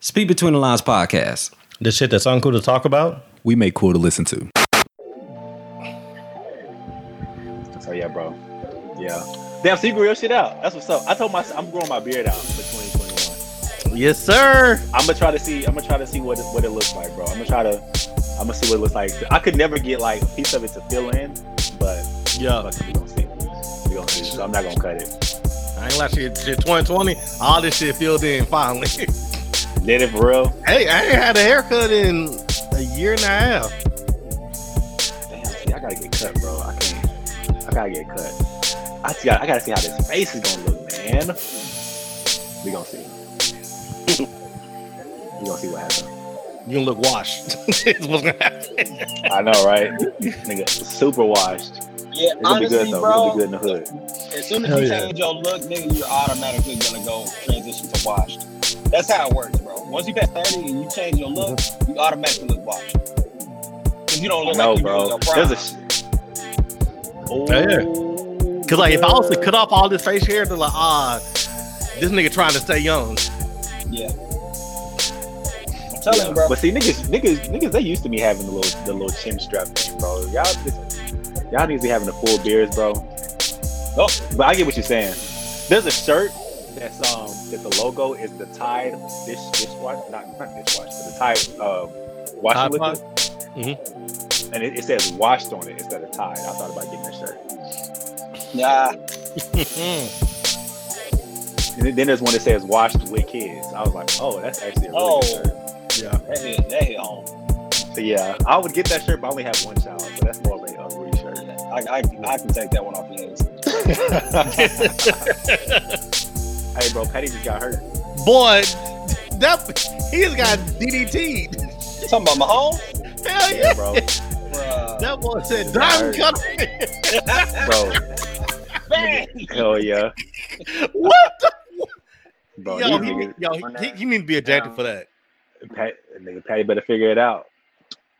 Speak Between the Lines podcast. The shit that's uncool to talk about. We make cool to listen to. So yeah, bro. Yeah. Damn, so you grew your shit out. That's what's up. I told myself I'm growing my beard out for 2021. Yes, sir. I'm gonna try to see. I'm gonna try to see what it, what it looks like, bro. I'm gonna try to. I'm gonna see what it looks like. I could never get like a piece of it to fill in, but Yeah. but we gonna see. We gonna see. So I'm not gonna cut it. I ain't like shit, shit 2020. All this shit filled in finally. Did it for real? hey, I ain't had a haircut in a year and a half. Damn, see, I gotta get cut, bro. I can't. I gotta get cut. I see. I gotta see how this face is gonna look, man. We gonna see. we gonna see what happens. You gonna look washed. It's what's gonna happen. I know, right? Nigga, super washed. Yeah, It's gonna be honestly, good though. bro. It's gonna be good in the hood. As soon as Hell you yeah. change your look, nigga, you're automatically gonna go transition to washed. That's how it works, bro. Once you pass 30 and you change your look, you automatically look washed. Cause you don't look No, like you in bro. your prime. There's a. Sh- oh, Yeah. Cause like if I was to cut off all this face hair, they're like, ah, this nigga trying to stay young. yeah. I'm telling you, bro. But see, niggas, niggas, niggas, they used to me having the little, the little chin strap thing, bro. Y'all, just, y'all need to be having the full beards, bro. Oh, but I get what you're saying. There's a shirt that's um that the logo is the Tide dish dishwash, not not dishwash, but the Tide um washing Tide liquid, Mhm. and it, it says washed on it instead of Tide. I thought about getting that shirt. Nah, And then- there's one that says washed with kids. I was like, oh, that's actually a really Oh. good shirt. yeah. that hit, that. So yeah, I would get that shirt, but I only have one child, so that's more of a, Rudy shirt. I, I, I can take that one off the hands. hey, bro, Patty just got hurt. Boy, that he's got DDT. Talking about Mahomes? Hell Yeah, yeah. bro, Bruh. That boy said He's diamond got cutter. bro, Bang! hell yeah, what the bro. yo, he, niggas, yo, he, he need to be ejected for that. Pat, nigga, Patty better figure it out.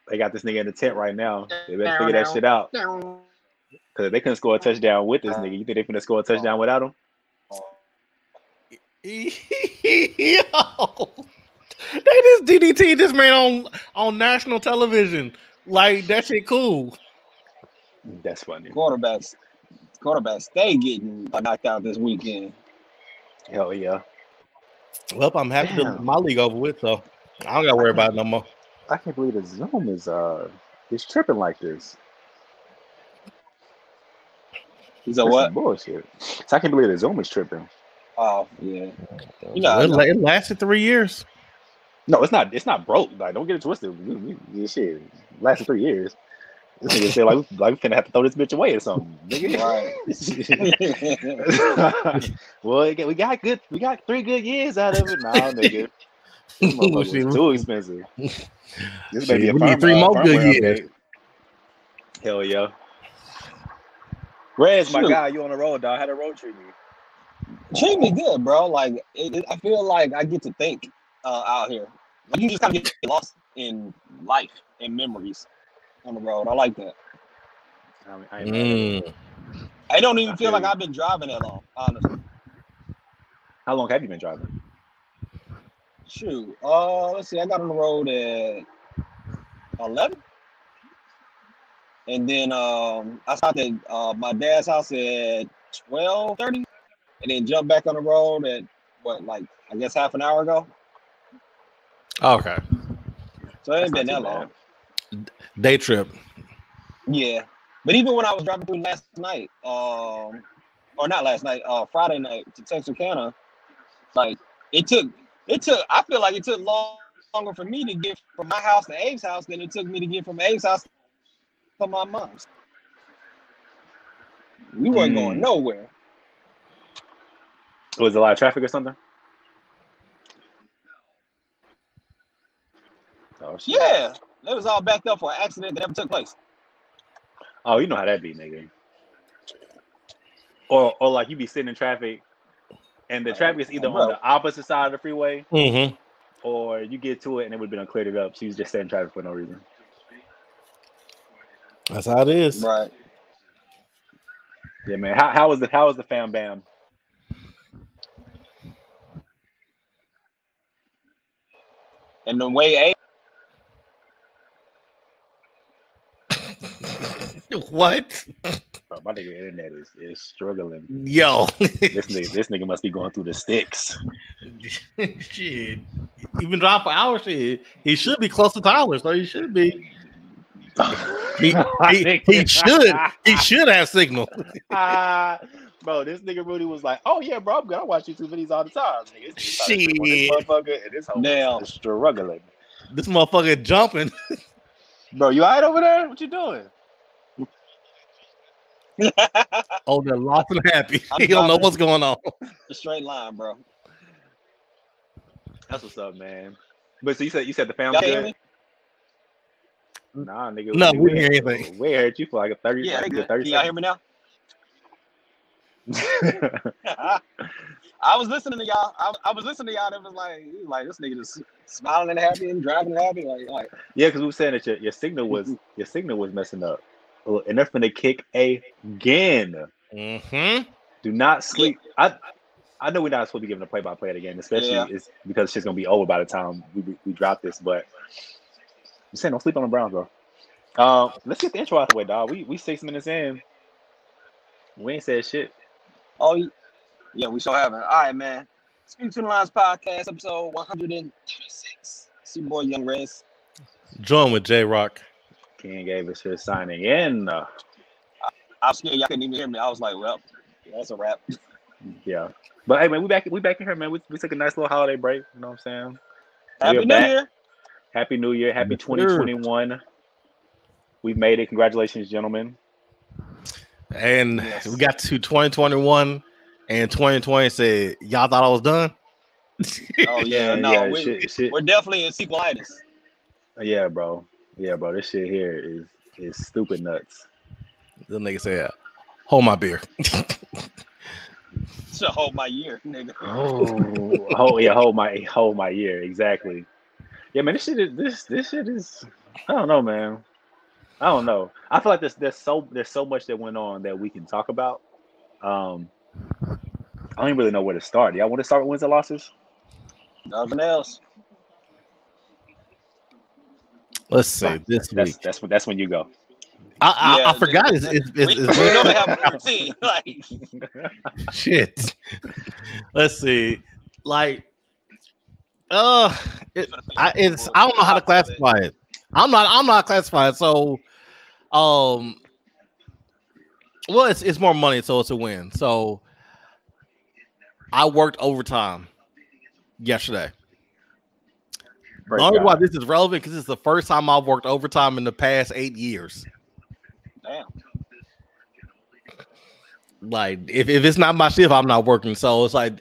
They got this nigga in the tent right now. They better figure that shit out. Because if they couldn't score a touchdown with this nigga, you think they finna score a touchdown without him? Yo, they just DDT this man on on national television. Like that shit cool. That's funny. Quarterbacks, quarterbacks, stay getting knocked out this weekend. Hell yeah. Well, I'm happy to my league over with, so I don't gotta worry about it no more. I can't believe the Zoom is uh is tripping like this. He's a what? bullshit. So I can't believe the Zoom is tripping. Oh, yeah. You know, it, la- it lasted three years. No, it's not. It's not broke. Like, don't get it twisted. We, we, this shit lasted three years. This nigga said like, we- like we finna have to throw this bitch away or something. Nigga. Well, again, we got good. We got three good years out of it. Nah, nigga. This motherfucker Shit. too expensive. This may be a we need three more good years. update. Hell yeah. Rez, my guy, you on the road, dog? How the road treat me? Treat me good, bro. Like it, it- I feel like I get to think uh, out here. Like you just kind of get lost in life and memories on the road. I like that. I, mean, I ain't mad at it. Mm. I don't even I feel feel like you. I've been driving that long, honestly. How long have you been driving? Shoot. Uh, let's see. I got on the road at eleven, and then um, I stopped at uh, my dad's house at twelve thirty, and then jumped back on the road at what, like I guess half an hour ago. Okay. So it ain't been that too long. Day trip. Yeah, but even when I was driving through last night, um, or not last night, uh, Friday night to Texarkana, like it took, it took. I feel like it took long, longer for me to get from my house to Abe's house than it took me to get from Abe's house to my mom's. We weren't going Mm. nowhere. Was there a lot of traffic or something? Oh shit. Yeah, it was all backed up for an accident that never took place. Oh, you know how that be, nigga. Or or like you be sitting in traffic and the traffic is either on the opposite side of the freeway Mm-hmm. or you get to it and it would have been uncleared it up. So you just sitting in traffic for no reason. That's how it is. Right. Yeah, man. How how was the how was the fam bam? And the way A. what? Bro, my nigga internet is, is struggling. Yo. This nigga, this nigga must be going through the sticks. shit. Even drive for hours, shit. He should be close to Tyler, so he should be. He, he, he should. He should have signal. Ah, bro, this nigga Rudy was like, "Oh yeah, bro, I'm good. I watch YouTube videos all the time." Nigga, this nigga started doing this motherfucker, and this whole Now. struggling. This motherfucker jumping. Bro, you alright over there? What you doing? Oh, they're lost and happy. I'm He don't know what's going on. a straight line, bro. That's what's up, man. But so you said you said the family Y'all good? Nah, nigga. No, we ain't didn't hear anything. We ain't heard you for like a thirty. Yeah, like they a good. thirty Can y'all hear me now? I was listening to y'all. I, I was listening to y'all. It was like, he was like this nigga just smiling and happy and driving and happy. Like, like yeah, because we were saying that your, your signal was your signal was messing up, Oh, and they're finna kick again. Mm-hmm. Do not sleep. I I know we're not supposed to be giving a play by play again, especially Yeah. it's because shit's gonna be over by the time we we, we drop this. But I'm saying don't sleep on the Browns, bro. Um, let's get the intro out the way, dog. We we six minutes in. We ain't said shit. Oh, you- yeah, we sure haven't. All right, man. Speak to the Lines podcast, episode 136. It's your boy Young Rez. Join with J Rock. King gave us his signing in. Uh, I was scared y'all couldn't even hear me. I was like, well, that's a wrap. yeah, but hey, man, we back we back in here, man. We, we took a nice little holiday break. You know what I'm saying? Happy New back. Year. Happy New Year. Happy Yes, sir. 2021. We've made it. Congratulations, gentlemen. And Yes. we got to 2021 and 2020 said, Y'all thought I was done? Oh, yeah. no, yeah, we, shit, shit. we're definitely in sequelitis. Yeah, bro. Yeah, bro. This shit here is is stupid nuts. The nigga said, Hold my beer. To hold my year, nigga. Oh, hold, yeah, hold my hold my year Exactly. Yeah, man. This shit is this this shit is. I don't know, man. I don't know. I feel like there's there's so there's so much that went on that we can talk about. Um, I don't even really know where to start. Y'all want to start with wins and losses? Nothing else. Let's see. This That's week. that's when that's when you go. I, I, Yeah, I forgot. It's, it's, We, it's, we it's, know they have a routine. Like, shit. Let's see. Like, uh, it, I, it's I don't know how to classify it. I'm not I'm not classified. So, um, well, it's it's more money, so it's a win. So, I worked overtime yesterday. The only why this is relevant because it's the first time I've worked overtime in the past eight years. damn. Like, if, if it's not my shift, I'm not working. So it's like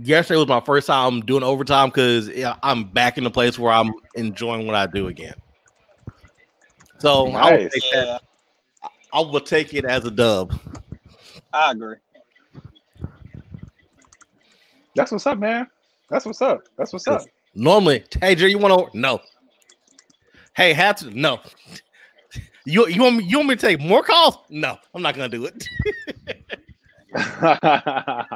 yesterday was my first time doing overtime because I'm back in the place where I'm enjoying what I do again. So I, will take that, Yeah, I will take it as a dub. I agree. That's what's up, man. That's what's up. That's what's up. Normally, hey Jerry, you want to no? Hey, have to no. You you want me you want me to take more calls? No, I'm not gonna do it.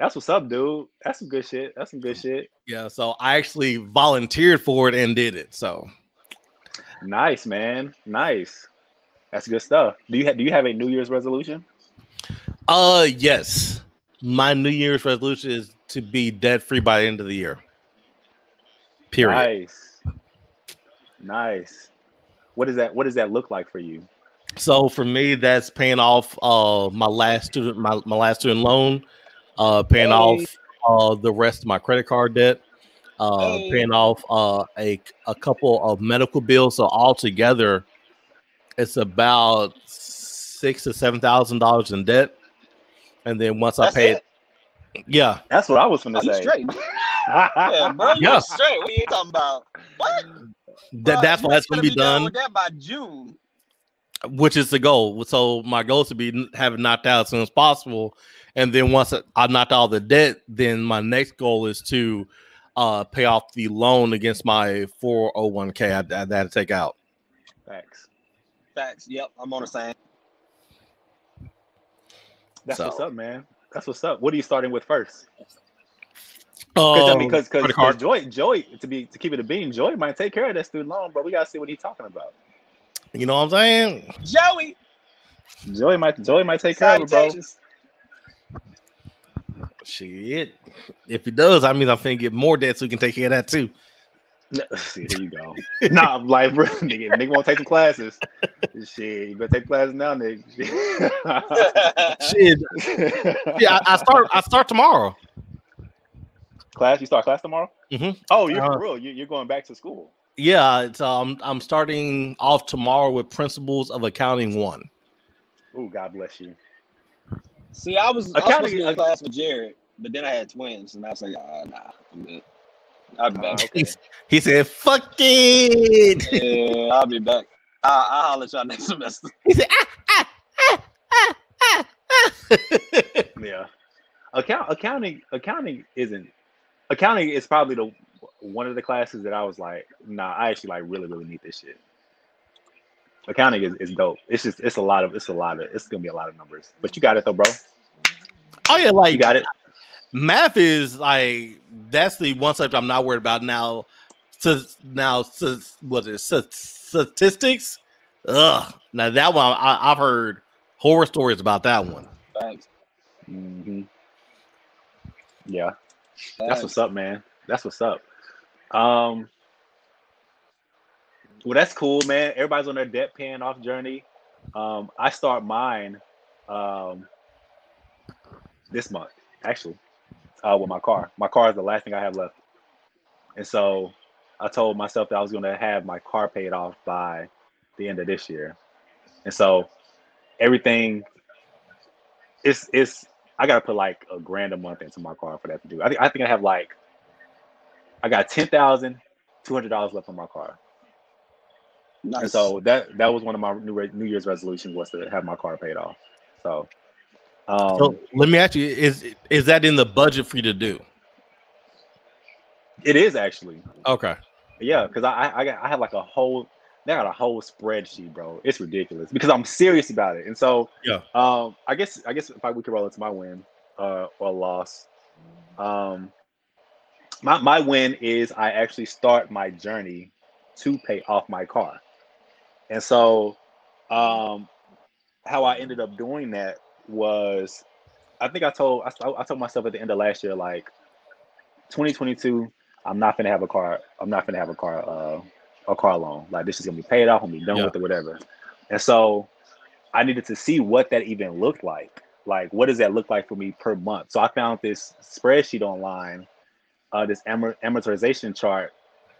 That's what's up, dude. That's some good shit. That's some good shit. Yeah, so I actually volunteered for it and did it. So Nice, man. Nice. That's good stuff. Do you have do you have a New Year's resolution? Uh yes. My New Year's resolution is to be debt free by the end of the year. Period. Nice. Nice. What does that what does that look like for you? So for me, that's paying off uh my last student my, my last student loan, uh paying Hey. off uh the rest of my credit card debt, uh Hey. paying off uh a a couple of medical bills. So altogether it's about six to seven thousand dollars in debt. And then once I That's pay it. it, yeah, That's what I was Oh, gonna you say. straight. Yeah, bro. You Yeah. straight. What are you talking about? What? that, that's you why that's gonna be done. with that by June. which is the goal. So my goal is to be n- have it knocked out as soon as possible, and then once I- I knocked out the debt, then my next goal is to uh, pay off the loan against my 401k I, I had to take out. Facts. Facts. Yep, I'm on the same. That's So- what's up, man. That's what's up. What are you starting with first? Because I Um, mean, because credit because card. Joy, Joy, to be to keep it a bean, Joy might take care of that student loan, but we gotta see what he's talking about. You know what I'm saying? Joey, Joey might, Joey might take care of it, bro. Shit. If he does, I mean I'm finna get more debt so he can take care of that too. See, here you go. nah, I'm like, bro, nigga, nigga won't take some classes. Shit, you better take classes now, nigga. Shit. Yeah, I, I start I start tomorrow. class, you start class tomorrow? Mhm. Oh, you're Uh, for real. You, you're going back to school. Yeah, it's um I'm starting off tomorrow with principles of accounting one. Ooh, God bless you. See, I was, I was Accounting- supposed to be in class with Jared, but then I had twins, and I was like, ah, nah, I'm good. I'll be back. okay. He said, "Fuck it." yeah, I'll be back. I, I'll holler at y'all next semester. He said, ah, ah, ah, ah, ah, ah. Yeah. Account accounting accounting isn't accounting is probably the one of the classes that I was like, nah, I actually like really, really need this shit. Accounting is, is dope. It's just it's a lot of it's a lot of it's gonna be a lot of numbers. But you got it though, bro. oh yeah, like You got it. math is like that's the one subject I'm not worried about now. So now, so, what is it? Statistics? Ugh. Now that one I, I've heard horror stories about that one. Thanks. hmm Yeah. That's what's up, man. That's what's up. Um well that's cool, man. Everybody's on their debt paying off journey. Um I start mine um this month, actually, uh with my car. My car is the last thing I have left. And so I told myself that I was gonna have my car paid off by the end of this year. And so everything it's it's I gotta put like a grand a month into my car for that to do. I think I think I have like I got ten thousand two hundred dollars left on my car, Nice. and so that that was one of my new Re- New Year's resolutions was to have my car paid off. So, um, So let me ask you: is is that in the budget for you to do? it is actually Okay. yeah, because I I I have like a whole they got a whole spreadsheet, bro. It's ridiculous because I'm serious about it, and so Yeah. Um, I guess I guess if I, we could roll into my win uh, or loss. Um, my my win is I actually start my journey to pay off my car, and so um, how I ended up doing that was I think I told I, I told myself at the end of last year like 2022 I'm not gonna have a car I'm not gonna have a car uh, a car loan like this is gonna be paid off I'm gonna be done Yeah. with it whatever, and so I needed to see what that even looked like. Like, what does that look like for me per month? So I found this spreadsheet online, uh, this amor- amortization chart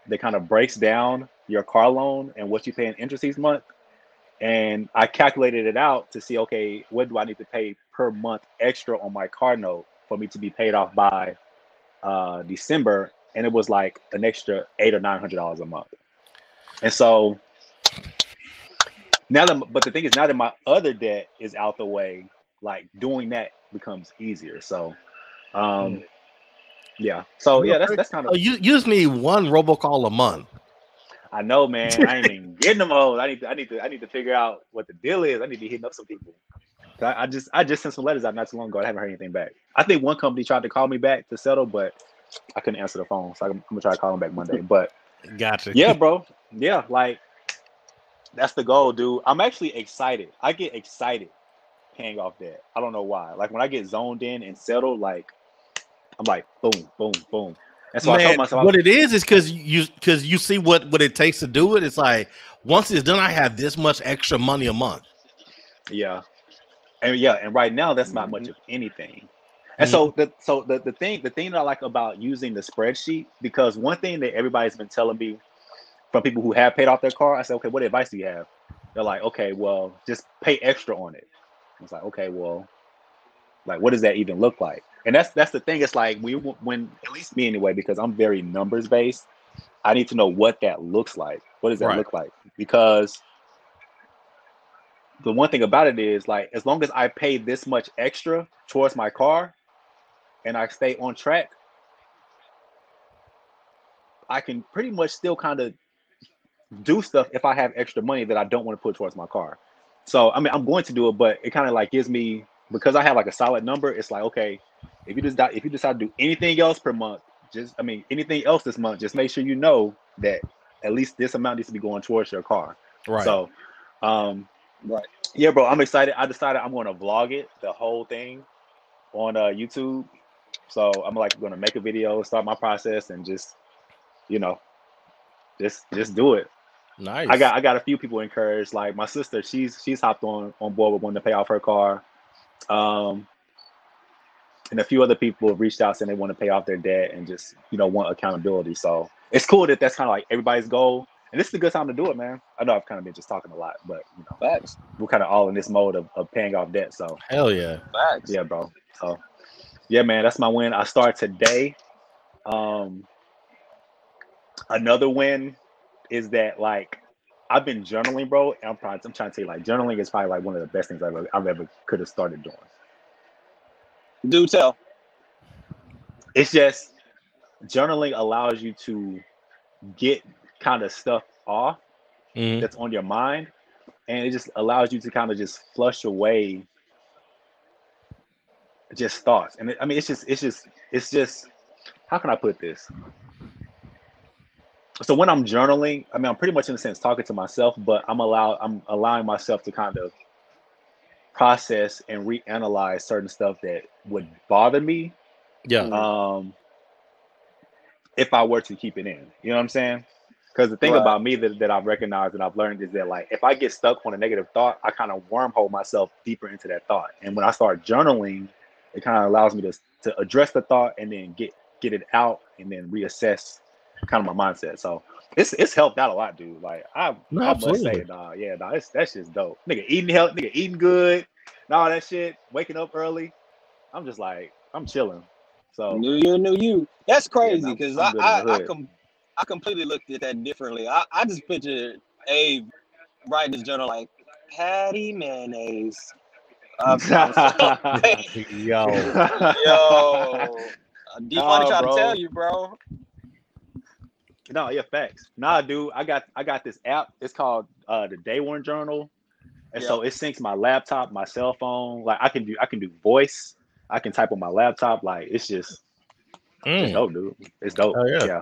that kind of breaks down your car loan and what you pay in interest each month. And I calculated it out to see, okay, what do I need to pay per month extra on my car note for me to be paid off by uh, December? And it was like an extra eight or nine hundred dollars a month. And so now that but the thing is now that my other debt is out the way like doing that becomes easier so um yeah so yeah that's that's kind Oh, of you you just need one robocall a month. I know man i ain't even getting them all i need to i need to i need to figure out what the deal is i need to be hitting up some people I, I just i just sent some letters out not too long ago i haven't heard anything back i think one company tried to call me back to settle but i couldn't answer the phone so i'm, I'm gonna try to call them back monday but Gotcha. yeah, bro. Yeah, like that's the goal, dude. I'm actually excited. I get excited paying off debt. I don't know why. Like when I get zoned in and settled, like I'm like boom, boom, boom. And so I told Man, myself, what it is is because you because you see what what it takes to do it. It's like once it's done, I have this much extra money a month. yeah, and yeah, and right now that's not much mm-hmm. of anything. And so the so the, the thing the thing that I like about using the spreadsheet because one thing that everybody's been telling me from people who have paid off their car, I said, okay, what advice do you have? They're like, okay, well, just pay extra on it. I was like, okay, well, like what does that even look like? And that's that's the thing. It's like we when at least me anyway, because I'm very numbers based. I need to know what that looks like. What does that Right. look like? Because the one thing about it is like as long as I pay this much extra towards my car and I stay on track, I can pretty much still kind of do stuff if I have extra money that I don't want to put towards my car. So I mean I'm going to do it, but it kind of like gives me because I have like a solid number, it's like okay, if you just if you decide to do anything else per month, just I mean anything else this month, just make sure you know that at least this amount needs to be going towards your car. Right. So, um, Right. yeah, bro, I'm excited. I decided I'm going to vlog it, the whole thing, on uh, YouTube. So I'm like going to make a video, start my process, and just, you know, just just do it. nice. I got I got a few people encouraged. Like my sister, she's she's hopped on on board with wanting to pay off her car. Um, and a few other people have reached out saying they want to pay off their debt and just you know want accountability. So it's cool that that's kind of like everybody's goal. And this is a good time to do it, man. I know I've kind of been just talking a lot, but you know Facts. we're kind of all in this mode of, of paying off debt. So Hell yeah. Facts. yeah, bro. So yeah, man, that's my win. I start today. Um, another win is that like I've been journaling, bro. And I'm trying. I'm trying to tell you, like journaling is probably like one of the best things I've ever, I've ever could have started doing. Do tell. It's just journaling allows you to get kind of stuff off Mhm. that's on your mind, and it just allows you to kind of just flush away just thoughts. And it, I mean, it's just, it's just, it's just. How can I put this? So when I'm journaling, I mean, I'm pretty much in a sense talking to myself, but I'm allowed, I'm allowing myself to kind of process and reanalyze certain stuff that would bother me Yeah. um if I were to keep it in. You know what I'm saying? Because the thing Right. about me that, that I've recognized and I've learned is that like if I get stuck on a negative thought, I kind of wormhole myself deeper into that thought. And when I start journaling, it kind of allows me to to address the thought and then get get it out and then reassess kind of my mindset. So it's it's helped out a lot, dude. Like I, No, I must say, absolutely. nah, yeah, nah, it's that's just dope. Nigga eating health, nigga eating good, and all that shit, waking up early. I'm just like, I'm chilling. So New year, new you. That's crazy because I'm I I, I, com- I completely looked at that differently. I, I just pictured Abe writing his journal like Patti Mayonnaise. I'm, I'm Yo. Yo, D Funny Nah, trying to tell you, bro. No, yeah, facts. Nah, dude, I got I got this app. It's called uh the Day One Journal, and so it syncs my laptop, my cell phone. Like I can do I can do voice. I can type on my laptop. Like it's just it's Mm. dope, dude. It's dope. Hell yeah. yeah,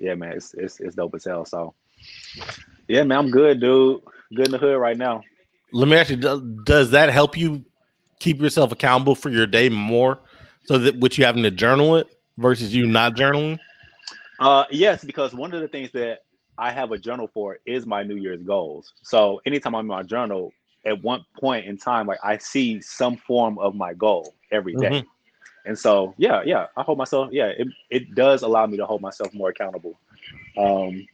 yeah, man. It's it's it's dope as hell. So yeah, man, I'm good, dude. Good in the hood right now. Let me ask you: does, does that help you keep yourself accountable for your day more, so that with you having to journal it versus you not journaling? Uh, yes, because one of the things that I have a journal for is my New Year's goals. So anytime I'm in my journal, at one point in time, like I see some form of my goal every day. And so, yeah, yeah, I hold myself. Yeah, it, it does allow me to hold myself more accountable. Um,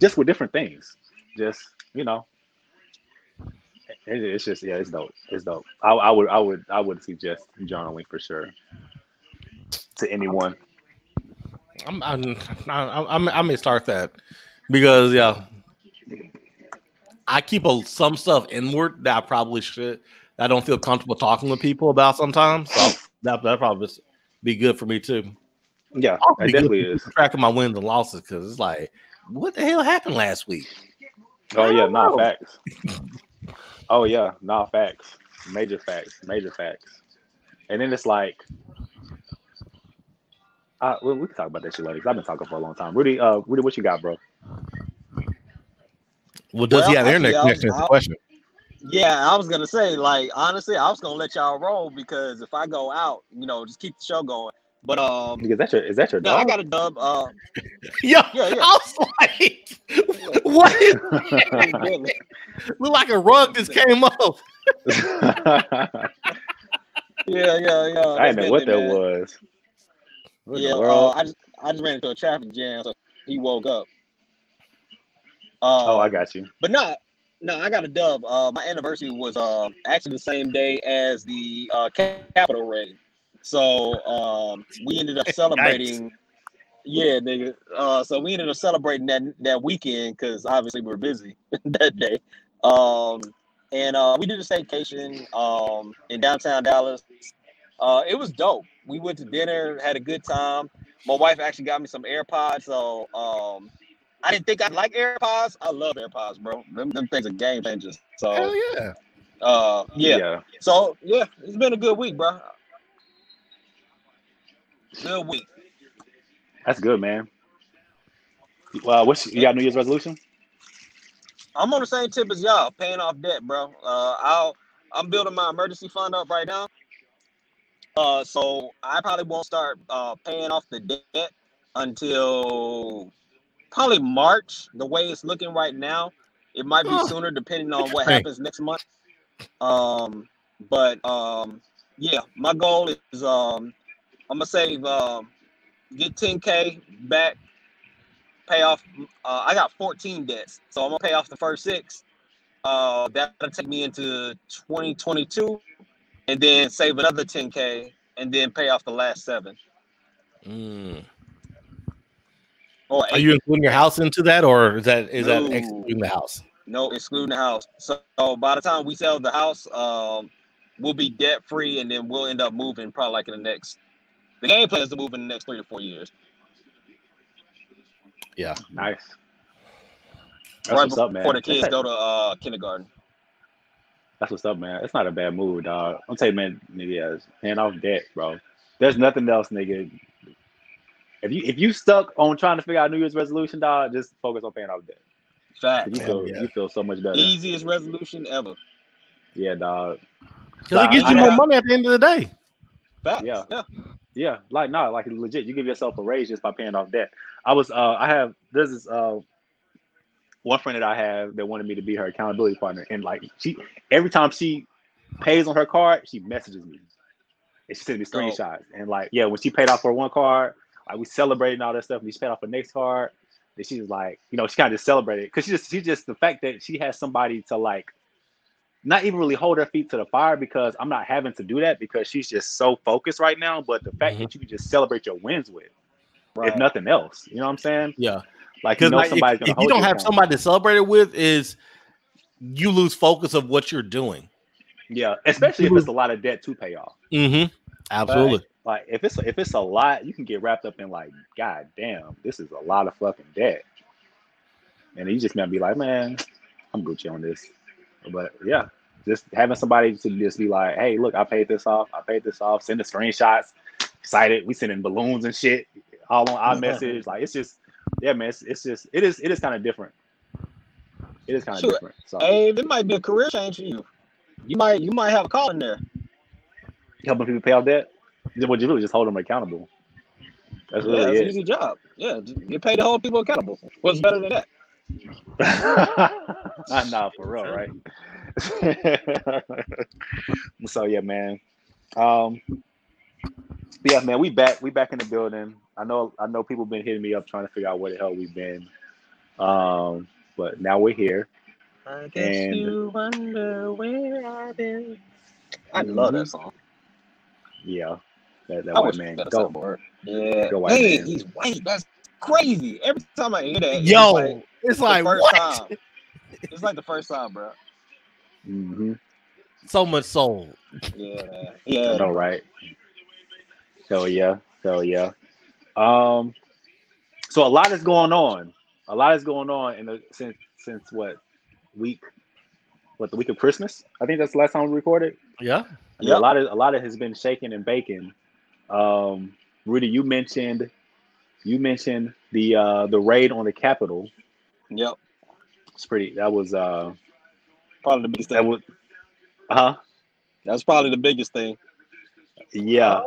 just with different things, just you know, it, it's just yeah, it's dope. It's dope. I, I would, I would, I would suggest journaling for sure to anyone. I'm, I'm, I'm, I'm, I may start that because yeah, I keep a, some stuff inward that I probably should. I don't feel comfortable talking with people about sometimes. So that that probably be good for me too. Yeah, it definitely is. keeping track of my wins and losses because it's like, what the hell happened last week? Oh yeah, nah, know. facts. Oh yeah, nah, facts. Major facts, major facts. And then it's like, uh, well, we can talk about that shit later. 'cause I've been talking for a long time. Rudy, uh, Rudy, what you got, bro? Well, does he have internet actually, connection? Is the question. Yeah, I was gonna say, like, honestly, I was gonna let y'all roll because if I go out, you know, just keep the show going. But um, Is that your is that your no, I got a dub. Uh, Yeah, Yeah, yeah. I was like, what is look like a rug just came up? yeah, yeah, yeah. I didn't know what that man. was. What Yeah, uh. I just I just ran into a traffic jam, so he woke up. oh, Uh, I got you. but not. No, I got a dub. Uh, my anniversary was uh, actually the same day as the uh, Capitol raid, so um, we ended up celebrating. Yeah, nigga. Uh, so we ended up celebrating that that weekend because obviously we were busy that day. Um, and uh, we did a staycation um in downtown Dallas. Uh, it was dope. We went to dinner, had a good time. My wife actually got me some AirPods, so um, I didn't think I'd like AirPods. I love AirPods, bro. Them, them things are game changers. So Hell yeah! uh, yeah. yeah. So yeah, it's been a good week, bro. Good week. That's good, man. Well, what's you got New Year's resolution? I'm on the same tip as y'all, paying off debt, bro. Uh, I'll I'm building my emergency fund up right now. Uh, so I probably won't start uh, paying off the debt until probably March. The way it's looking right now, it might be Oh. sooner depending on what Right. happens next month. Um, but um, yeah, my goal is um, I'm gonna save um, get 10k back, pay off. Uh, I got 14 debts, so I'm gonna pay off the first six. Uh, that'll take me into 2022, and then save another 10k, and then pay off the last seven. Mm. Or Are you including your house into that, or is that is that excluding the house? No, excluding the house. So, by the time we sell the house, um, we'll be debt free, and then we'll end up moving probably like in the next. The game plan is to move in the next three to four years. Yeah. Nice. That's right what's up, man. before the kids That's, go to uh, kindergarten. That's what's up, man. It's not a bad move, dog. I'm telling you, man, nigga, paying off debt, bro. There's nothing else, nigga. If you if you stuck on trying to figure out New Year's resolution, dog, just focus on paying off debt. Fact. You feel yeah. you feel so much better. Easiest resolution ever. Yeah, dog. Because it gets you more I- money at the end of the day. Fact. Yeah. yeah. Yeah, like no, like legit. You give yourself a raise just by paying off debt. I was uh I have there's this uh one friend that I have that wanted me to be her accountability partner. And like she every time she pays on her card, she messages me. And she sends me screenshots. And like, yeah, when she paid off her one card, like we celebrated and all that stuff, and she paid off her next card. And she's like, you know, she kind of just celebrated because she just she just the fact that she has somebody to like not even really hold her feet to the fire because I'm not having to do that because she's just so focused right now. But the fact Mhm. that you can just celebrate your wins with, Right. if nothing else, you know what I'm saying? Yeah. Like you Because know like, somebody's if, gonna if you don't have accountable. somebody to celebrate it with, is you lose focus of what you're doing. yeah, especially if it's a lot of debt to pay off. Mm-hmm. Absolutely. Like if it's if it's a lot, you can get wrapped up in like, God damn, this is a lot of fucking debt. And you just gonna be like, man, I'm Gucci on this. But yeah, just having somebody to just be like, hey, look, I paid this off, I paid this off, send the screenshots, excited, we sending balloons and shit, all on our message. Like it's just, yeah, man, it's, it's just it is it is kind of different. It is kind of Sure. different. So Hey, it might be a career change for you. You might you might have a call in there. helping people pay off debt, what you really just hold them accountable. That's Yeah, really that's an easy job. Yeah, get paid to hold people accountable. What's better than that? nah, for real, right? so yeah, man. Um, yeah, man, we back. We back in the building. I know. I know people been hitting me up trying to figure out where the hell we've been. Um, but now we're here. I guess And- you wonder where I've been. I love that song. Yeah, that, that I white man. better Go. song. Yeah. Go white Man, man. he's white. That's crazy. Every time I hear that, it's Yo, like it's the like first what? time. It's like the first time, bro. hmm So much soul. Yeah, I yeah. know, right? Hell yeah, hell yeah. Um, so a lot is going on. A lot is going on in the since since what week? What the week of Christmas? I think that's the last time we recorded. Yeah. Yeah, a lot of a lot of has been shaking and baking. Um, Rudy, you mentioned you mentioned the uh the raid on the Capitol. Yep. It's pretty. That was uh Probably the biggest that thing. was huh That's probably the biggest thing. yeah.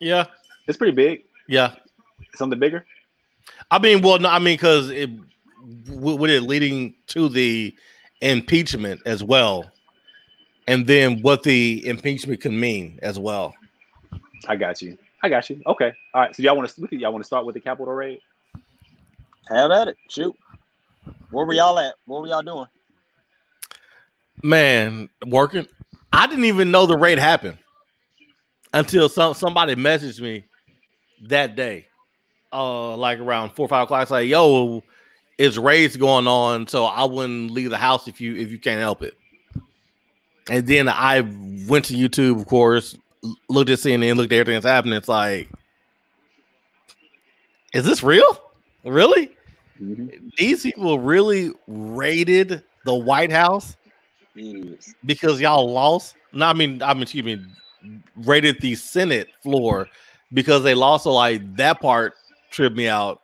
Yeah. It's pretty big. Yeah. Something bigger. I mean, well, no, I mean, because it with it leading to the impeachment as well, and then what the impeachment can mean as well. I got you. I got you. Okay. All right. So y'all want to y'all want to start with the Capitol raid? Have at it. Shoot. Where were y'all at? What were y'all doing? Man, working. I didn't even know the raid happened until some somebody messaged me that day, uh, like around four or five o'clock. It's like, yo, it's raids going on, so I wouldn't leave the house if you if you can't help it. And then I went to YouTube, of course, looked at CNN, looked at everything that's happening. It's like, is this real? Really? Mhm. These people really raided the White House because y'all lost. No, I mean, I mean, excuse me, raided the Senate floor because they lost. So like that part tripped me out,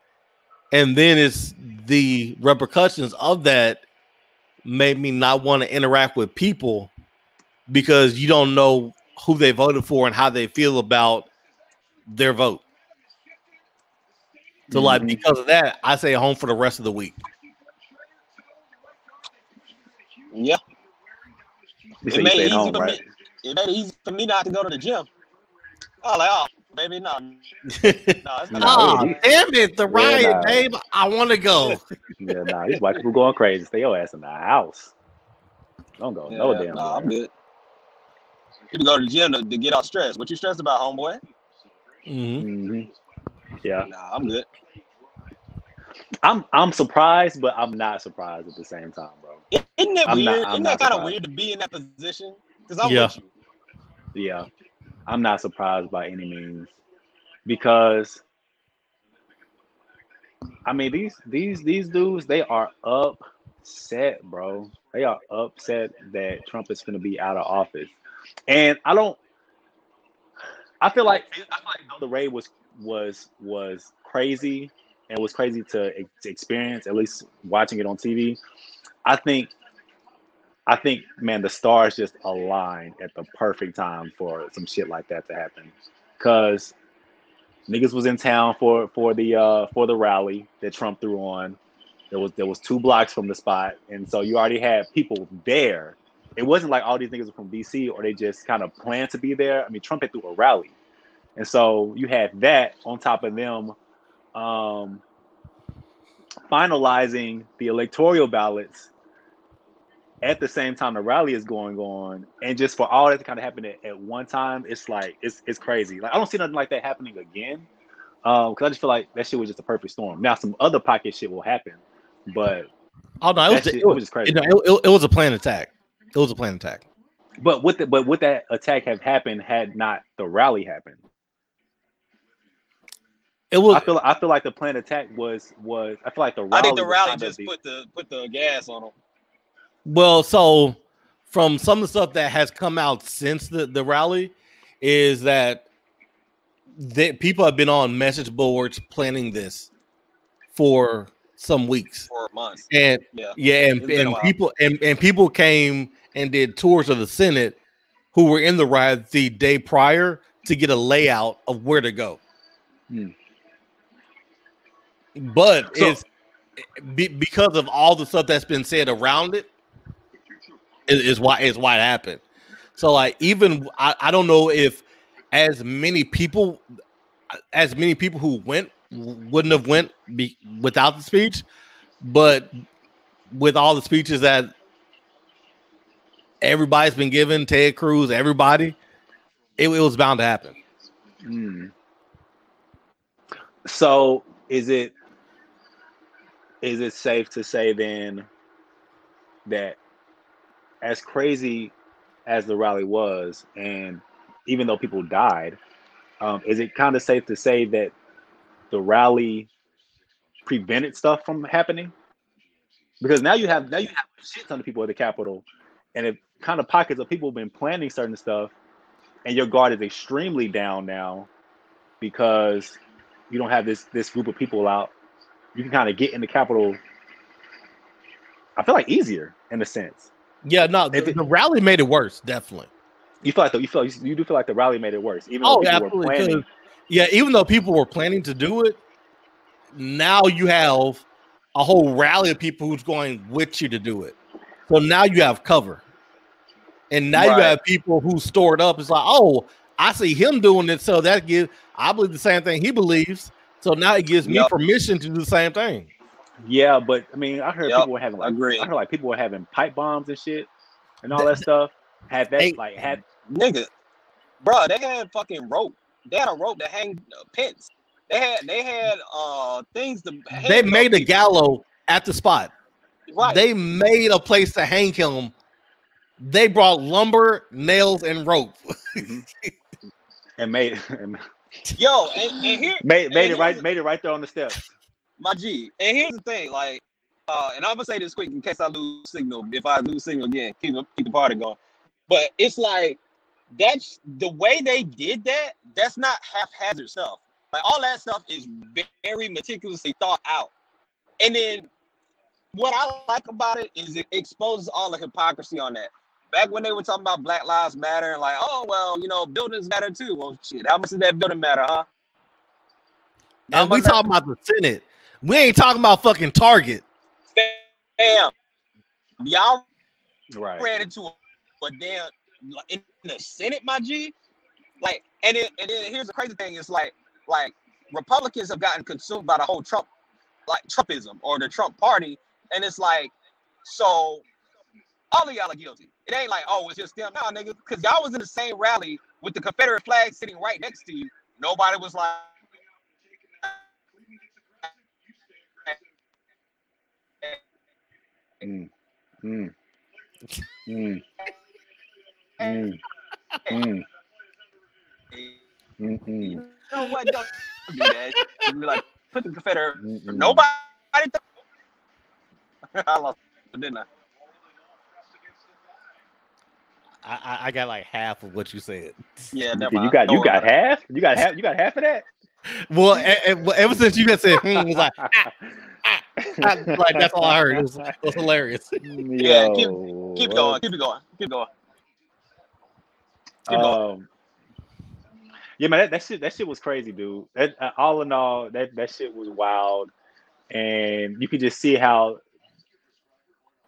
and then it's the repercussions of that made me not want to interact with people because you don't know who they voted for and how they feel about their vote. So like Mhm. because of that, I stay home for the rest of the week. Yeah, You It say you made it stay easy home, for right? It made it easy for me not to go to the gym. I was like, oh, baby, no, no, it's not. Nah, oh, yeah, damn it, the Yeah, riot, nah. babe. I want to go. Yeah, nah, these white people going crazy. Stay your ass in the house. Don't go no damn. nah, I'm good. You can go to the gym to, to get off stress. What you stressed about, homeboy? Mhm. Mhm. Yeah, Nah, I'm good. I'm I'm surprised, but I'm not surprised at the same time, bro. Isn't that I'm weird? not- Isn't that kind of weird to be in that position? Because I'm Yeah. with you. Yeah, I'm not surprised by any means because I mean these these these dudes they are upset, bro. They are upset that Trump is going to be out of office, and I don't. I feel like I feel like the raid was was was crazy and was crazy to ex- experience at least watching it on TV. I think I think, man, the stars just aligned at the perfect time for some shit like that to happen. Cause niggas was in town for for the uh for the rally that Trump threw on. There was there was two blocks from the spot, and so you already had people there. It wasn't like all these niggas were from DC or they just kind of planned to be there. I mean, Trump had threw a rally, and so you had that on top of them um, finalizing the electoral ballots at the same time the rally is going on, and just for all that to kind of happen at, at one time, it's like it's it's crazy. Like I don't see nothing like that happening again, um, because I just feel like that shit was just a perfect storm. Now some other pocket shit will happen, but Oh no, it was, shit, it, it was was, just crazy. it, it, it was a planned attack. It was a planned attack. But with the, but would that attack have happened had not the rally happened? It was I feel I feel like the planned attack was was I feel like the rally. I think the rally just the- put the put the gas on them. Well. So from some of the stuff that has come out since the the rally, is that that people have been on message boards planning this for some weeks, for months. and Yeah. yeah, and, It's been a and people and, and people came and did tours of the Senate who were in the riot the day prior to get a layout of where to go. Hmm. But So- it's be, because of all the stuff that's been said around it is, is why is why it happened. So like even I, I don't know if as many people as many people who went wouldn't have went be, without the speech, but with all the speeches that everybody's been given, Ted Cruz, everybody, it, it was bound to happen. Mm. So is it is it safe to say then that as crazy as the rally was, and even though people died, um, is it kind of safe to say that the rally prevented stuff from happening? Because now you have now you have a shit ton of people at the Capitol, and it kind of pockets of people have been planning certain stuff, and your guard is extremely down now because you don't have this this group of people out. You can kind of get in the Capitol. I feel like easier in a sense. Yeah, no, the, it- the rally made it worse, definitely. You feel like the, you feel you do feel like the rally made it worse, even Oh, though yeah, people were absolutely. planning. Yeah, even though people were planning to do it, now you have a whole rally of people who's going with you to do it. So now you have cover. And now you have people who stored up. It's like, oh, I see him doing it. So that gives I believe the same thing he believes. So now it gives me permission to do the same thing. Yeah, but I mean, I heard Yep, people were having like agree. I heard like people were having pipe bombs and shit and all that stuff. Had that Hey. like had Nigga, bro, they had fucking rope. They had a rope to hang uh, Pence. They had they had uh things to. They made a people. gallows at the spot. Right. They made a place to hang him. They brought lumber, nails, and rope. and made and Yo, and, and here made made and it right here's- made it right there on the steps. My G. And here's the thing, like, uh, and I'm gonna say this quick in case I lose signal. If I lose signal again, keep the- keep the party going. But it's like that's the way they did that. That's not haphazard stuff. Like all that stuff is very meticulously thought out. And then what I like about it is it exposes all the hypocrisy on that. Back when they were talking about Black Lives Matter and like, oh well, you know, buildings matter too. Well, shit, how much does that building matter, huh? How And we talking about the Senate. We ain't talking about fucking Target. Damn, y'all Right. ran into a, a damn in the Senate, my G. Like, and then and then here's the crazy thing: is like like Republicans have gotten consumed by the whole Trump, like Trumpism or the Trump party, and it's like, so all of y'all are guilty. It ain't like, oh, it's just them, nah, nigga, because y'all was in the same rally with the Confederate flag sitting right next to you. Nobody was like. Mm. Mm. Mm. Mm. Mm. Mm. Mm. You know what? Don't do that. You like, put the Confederate. Mm. Nobody. I lost, didn't I? I, I, I got like half of what you said. Yeah, never You mind. got you got about half. You got half. You got half of that. Well, e- well, ever since you had said, hmm, was like, I- like that's all I heard. It was, it was hilarious. Yeah, keep- Keep going. Keep it going. Keep going. Keep going. Um, yeah, man, that, that shit that shit was crazy, dude. That, uh, all in all, that that shit was wild, and you could just see how,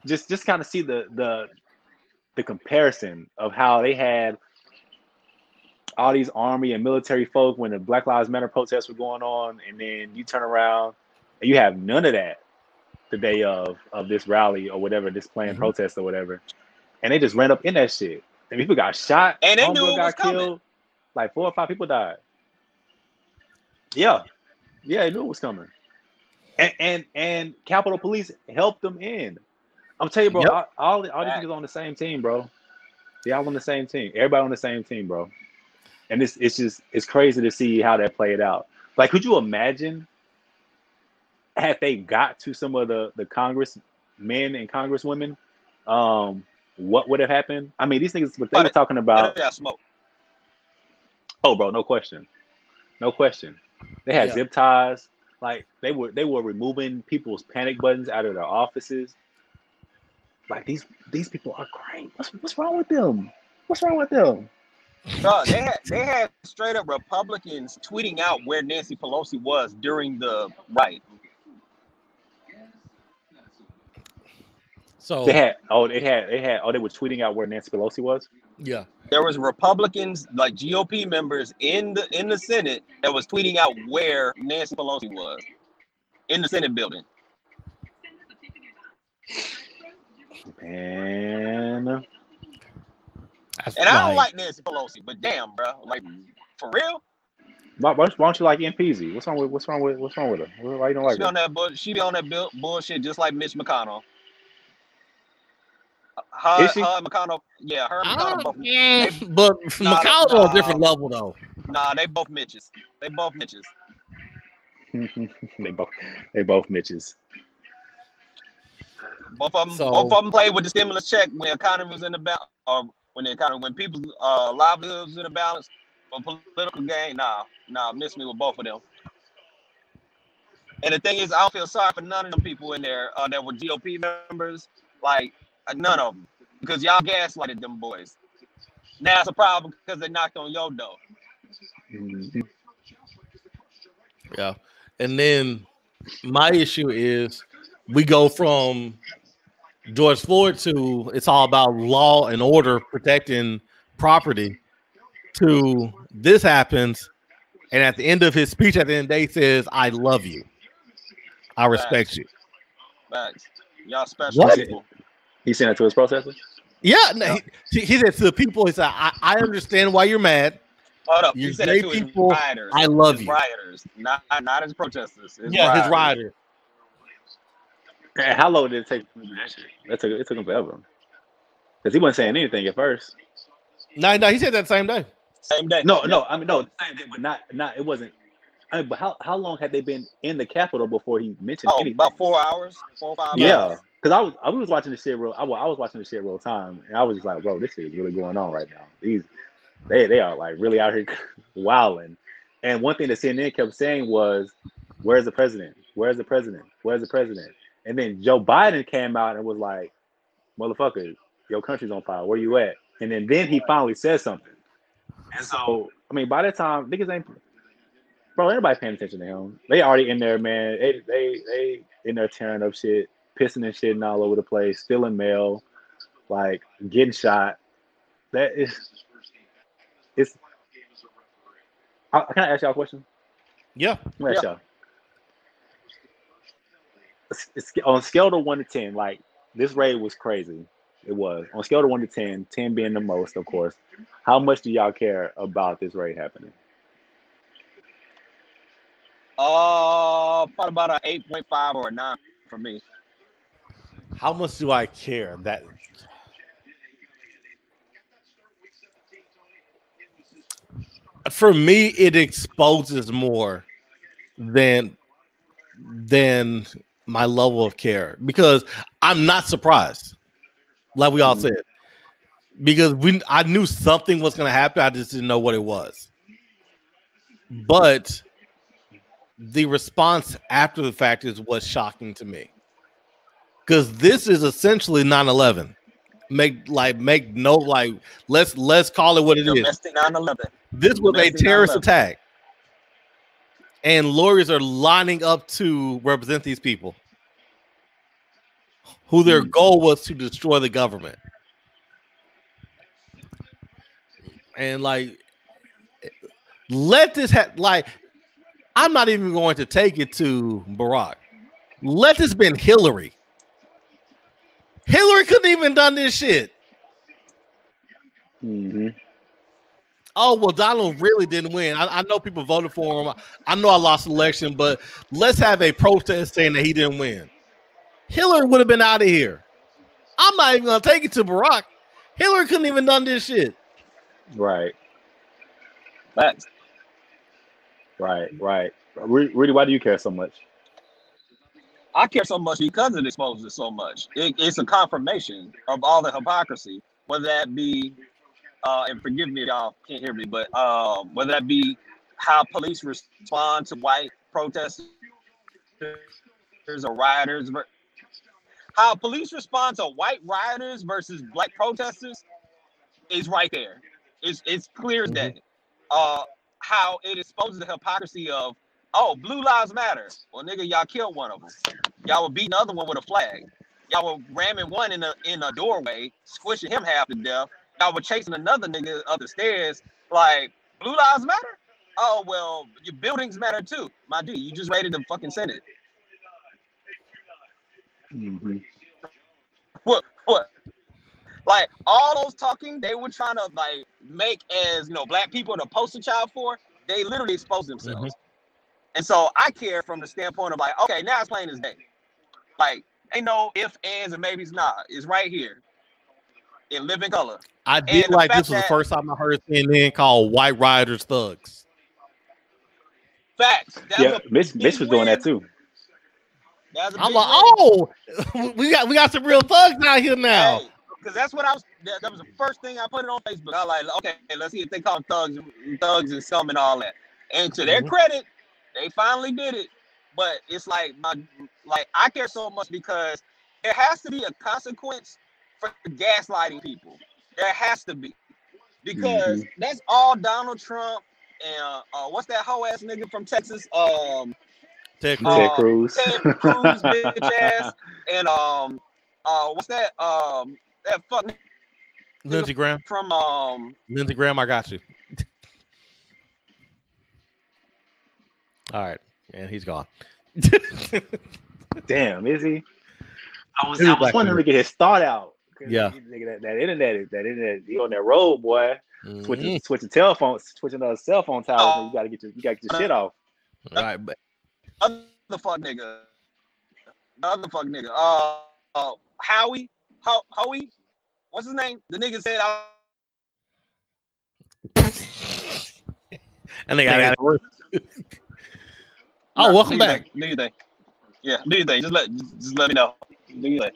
just just kind of see the the the comparison of how they had all these army and military folk when the Black Lives Matter protests were going on, and then you turn around and you have none of that the day of of this rally or whatever, this planned Mhm. protest or whatever, and they just ran up in that shit, and people got shot, And they knew homegirl it was coming. like four or five people died. Yeah, yeah, they knew it was coming, and and and Capitol Police helped them in. I'm telling you, bro, Yep. all, all, all these Fact. niggas on the same team, bro. They all on the same team. Everybody on the same team, bro. And it's it's just it's crazy to see how that played out. Like, could you imagine had they got to some of the the Congress men and Congresswomen, um, what would have happened? I mean, these niggas, what they were talking about. Yeah, smoke. Oh, bro, no question, no question. They had Yeah. zip ties. Like they were they were removing people's panic buttons out of their offices. Like these these people are crazy. What's what's wrong with them? What's wrong with them? Bro, they had they had straight up Republicans tweeting out where Nancy Pelosi was during the right. So They had oh they had they had oh they were tweeting out where Nancy Pelosi was. yeah, There was Republicans like GOP members in the in the Senate that was tweeting out where Nancy Pelosi was in the Senate building. And that's And I don't like Nancy Pelosi, but damn, bro, like for real, why, why don't you like Aunt What's wrong with what's wrong with what's wrong with her? Why you don't like she be her? on that bull, she be on that bull, bullshit just like Mitch McConnell. Her, Is she? her and McConnell, yeah, her and McConnell both. But Nah, McConnell on a different level though. Nah, they both Mitches. They both Mitches. they both they both Mitches. Both of them, So- both of them played with the stimulus check when the economy was in the balance, or when the economy, when people's uh, livelihoods was in the balance for political gain. Nah, nah, miss me with both of them. And the thing is, I don't feel sorry for none of them people in there uh, that were GOP members. Like uh, none of them, because y'all gaslighted them boys. Now it's a problem because they knocked on your door. Mhm. Yeah. And then my issue is we go from George Floyd to it's all about law and order protecting property to this happens. And at the end of his speech, at the end of the day, says, I love you. I respect you. Facts. Y'all special What? people. He sent it to his protesters. Yeah, no, he, he said to the people, he said, I, I understand why you're mad. Hold up. You You said gay it to his people, rioters. I love his you. rioters, not not his protesters. His yeah, his rioters. rider. And how long did it take? him to do that took it took him forever. Because he wasn't saying anything at first. No, no, he said that same day. Same day. No, no, I mean no, same day, but not not it wasn't. I mean, but how how long had they been in the Capitol before he mentioned Oh, anything? about four hours, four or five Yeah, hours. Because I was I was watching the shit real. I I was watching the shit real time, and I was just like, bro, this shit is really going on right now. These they they are like really out here wilding. And one thing that CNN kept saying was, "Where's the president? Where's the president? Where's the president?" And then Joe Biden came out and was like, "Motherfucker, your country's on fire. Where you at?" And then then he finally said something. And so I mean, by the time niggas ain't bro, anybody paying attention to him. They already in there, man. They they they in there tearing up shit, pissing and shitting all over the place, stealing mail, like getting shot. That is it's I, can I ask y'all a question? Yeah. Let me ask y'all. It's- it's- on a scale of one to ten, like this raid was crazy. It was on a scale of one to 10, 10 being the most, of course. How much do y'all care about this raid happening? Uh, probably about an eight point five or a nine for me. How much do I care that for me it exposes more than than my level of care because I'm not surprised. Like we all Mhm. said. Because we I knew something was gonna happen, I just didn't know what it was. But the response after the fact is what's shocking to me. Because this is essentially 9-11. Make like make no like let's let's call it what it is. Domestic 9/11. This was a terrorist 9/11. attack. And lawyers are lining up to represent these people who their Hmm. goal was to destroy the government. And like let this ha- like I'm not even going to take it to Barack. Let this been Hillary. Hillary couldn't even done this shit. Mm-hmm. Oh well, Donald really didn't win. I, I know people voted for him. I know I lost the election, but let's have a protest saying that he didn't win. Hillary would have been out of here. I'm not even gonna take it to Barack. Hillary couldn't even done this shit. Right, Facts. right, right. Rudy, why do you care so much? I care so much because it exposes it so much. It, it's a confirmation of all the hypocrisy, whether that be, uh, and forgive me if y'all can't hear me, but um, whether that be how police respond to white protesters or rioters, how police respond to white rioters versus black protesters is right there. It's it's clear as day. Uh, how it exposes the hypocrisy of Oh, blue lives matter. Well, nigga, y'all killed one of them. Y'all were beating the other one with a flag. Y'all were ramming one in a in a doorway, squishing him half to death. Y'all were chasing another nigga up the stairs. Like, blue lives matter? Oh well, your buildings matter too. My dude, you just raided the fucking Senate. Mm-hmm. What what? Like all those talking they were trying to like make as you know black people the poster child for, they literally exposed themselves. And so I care from the standpoint of like, okay, now it's plain as day. Like, ain't no ifs, ands, and maybes. Nah, it's right here in living color. I did And like this was the first time I heard CNN called White Riders thugs. Facts. That Yeah, was a Mitch, Mitch was doing that too. That was a I'm like, win. oh, we got we got some real thugs out here now. because that's what I was. That, that was the first thing I put it on Facebook. I was like, okay, let's see if they call them thugs, thugs and some and all that. And to their Mhm. credit, they finally did it. But it's like my, like I care so much because there has to be a consequence for gaslighting people. There has to be because that's all Donald Trump and uh, uh, what's that hoe ass nigga from Texas? Um, Ted Uh, Ted Cruz. Cruz. Ted Cruz bitch ass and um, uh, what's that? Um, that fuck Lindsey Graham. from um Lindsey Graham, I got you. All right, and he's gone. Damn, is he? I was, I was wondering to get his thought out. Yeah. he- nigga, that, that internet, that internet, you on that road, boy. Switching, Mhm. switching telephone, switching those cell phone towers. and you gotta get your, you gotta get your shit off. All right, but other fuck nigga, the other fuck nigga, uh, uh Howie, How Howie, what's his name? The nigga said I and they got Nigga. it. Oh, welcome back. think? Do you think? Yeah, do you think? Just let just, just let me know. Do you think?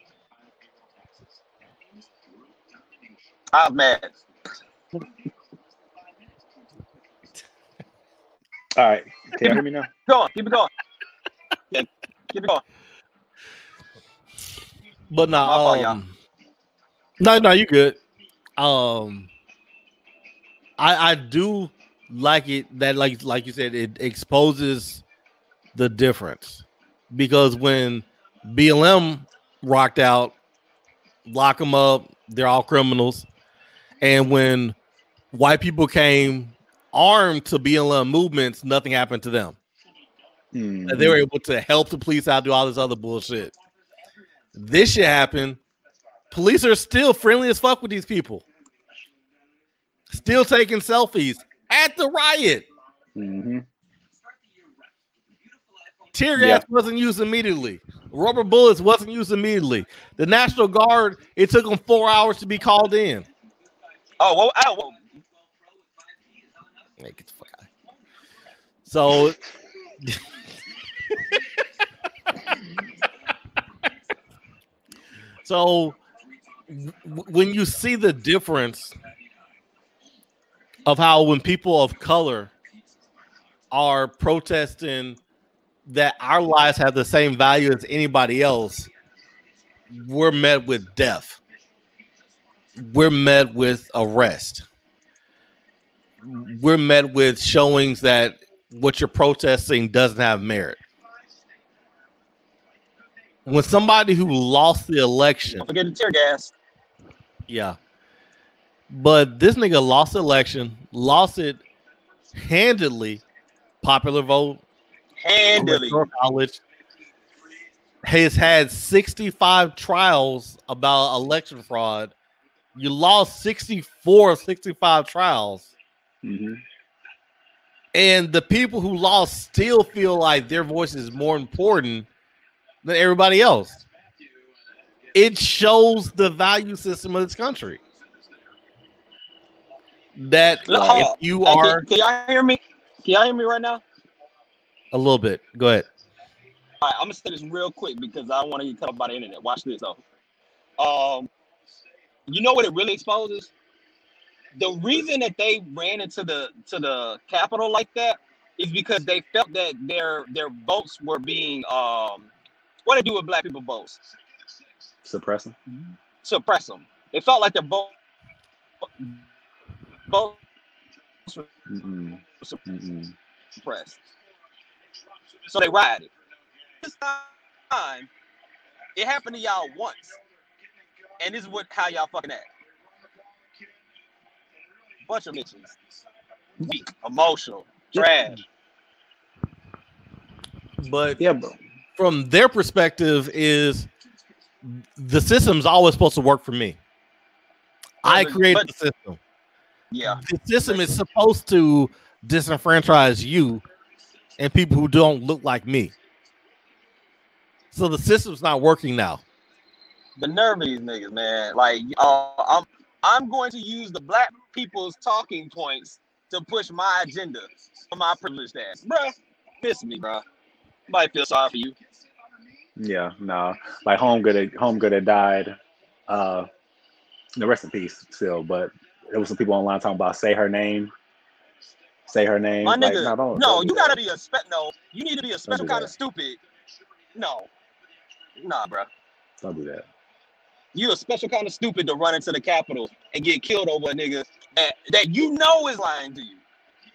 I was mad. All right, can you hear me now? Go on, keep it going. Yeah, keep it going. But no, My y'all. um, no, no, you good. Um, I I do like it that like like you said it exposes the difference because when BLM rocked out, lock them up, they're all criminals, and when white people came armed to BLM movements, nothing happened to them. Mhm. They were able to help the police out, do all this other bullshit. This shit happened. Police are still friendly as fuck with these people. Still taking selfies at the riot. Mhm. Tear Yeah. gas wasn't used immediately. Rubber bullets wasn't used immediately. The National Guard, it took them four hours to be called in. Oh, well, I, well, Hey, get the fuck out. So So w- when you see the difference of how when people of color are protesting that our lives have the same value as anybody else, we're met with death. We're met with arrest. We're met with showings that what you're protesting doesn't have merit. When somebody who lost the election don't forget the tear gas. yeah. But this nigga lost the election, lost it handedly, popular vote, Handily. college. Has had 65 trials about election fraud. You lost 64, 65 trials. Mhm. And the people who lost still feel like their voice is more important than everybody else. It shows the value system of this country. That if you Hey, can- are Can, y'all hear me? Can y'all hear me right now? A little bit, go ahead. All right, I'm gonna say this real quick because I want to get cut off by the internet. Watch this though. Um, you know what it really exposes? The reason that they ran into the to the Capitol like that is because they felt that their their votes were being um what they do with black people votes Suppressing. suppress them. They felt like their vote vote Mm-mm. Mm-mm. suppressed. So they rioted. This time, it happened to y'all once. And this is what how y'all fucking act. Bunch of bitches. Weak, emotional, trash. But Yeah, bro. from their perspective, is the system's always supposed to work for me. I But- created the system. Yeah. The system is supposed to disenfranchise you and people who don't look like me. So the system's not working now. The nerve of these niggas, man. Like, uh, I'm I'm going to use the black people's talking points to push my agenda for my privileged ass. Bruh, Miss me, bruh. Might feel sorry for you. Yeah, no. Like home good home good had died. Uh the rest in peace still, but there was some people online talking about say her name. Say her name. My Like, nigga, no, don't- no, you gotta be a spe- no. You need to be a special kind of stupid. No, nah, bro. don't do that. You a special kind of stupid to run into the Capitol and get killed over a nigga that, that you know is lying to you.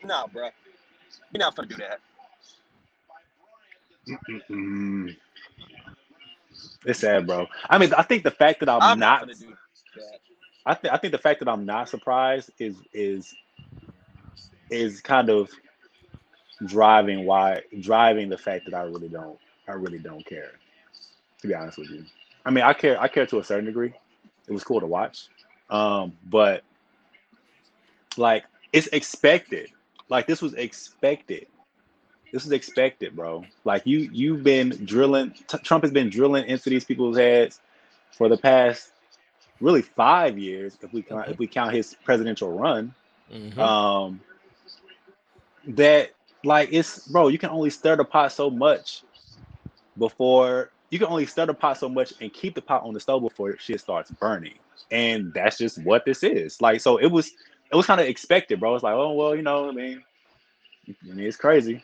Nah, bro. You're not gonna do that. Mm. It's sad, bro. I mean, I think the fact that I'm, I'm not not, gonna do that. I think I think the fact that I'm not surprised is is is kind of driving why driving the fact that I really don't I really don't care. To be honest with you, I mean I care I care to a certain degree. It was cool to watch, um, but like it's expected. Like this was expected. This is expected, bro. Like you you've been drilling. T- Trump has been drilling into these people's heads for the past really five years if we count, if we count his presidential run. Um, that like it's bro, you can only stir the pot so much before you can only stir the pot so much and keep the pot on the stove before shit starts burning. And that's just what this is. Like, so it was it was kind of expected, bro. It's like, oh well, you know, I mean, I mean, it's crazy.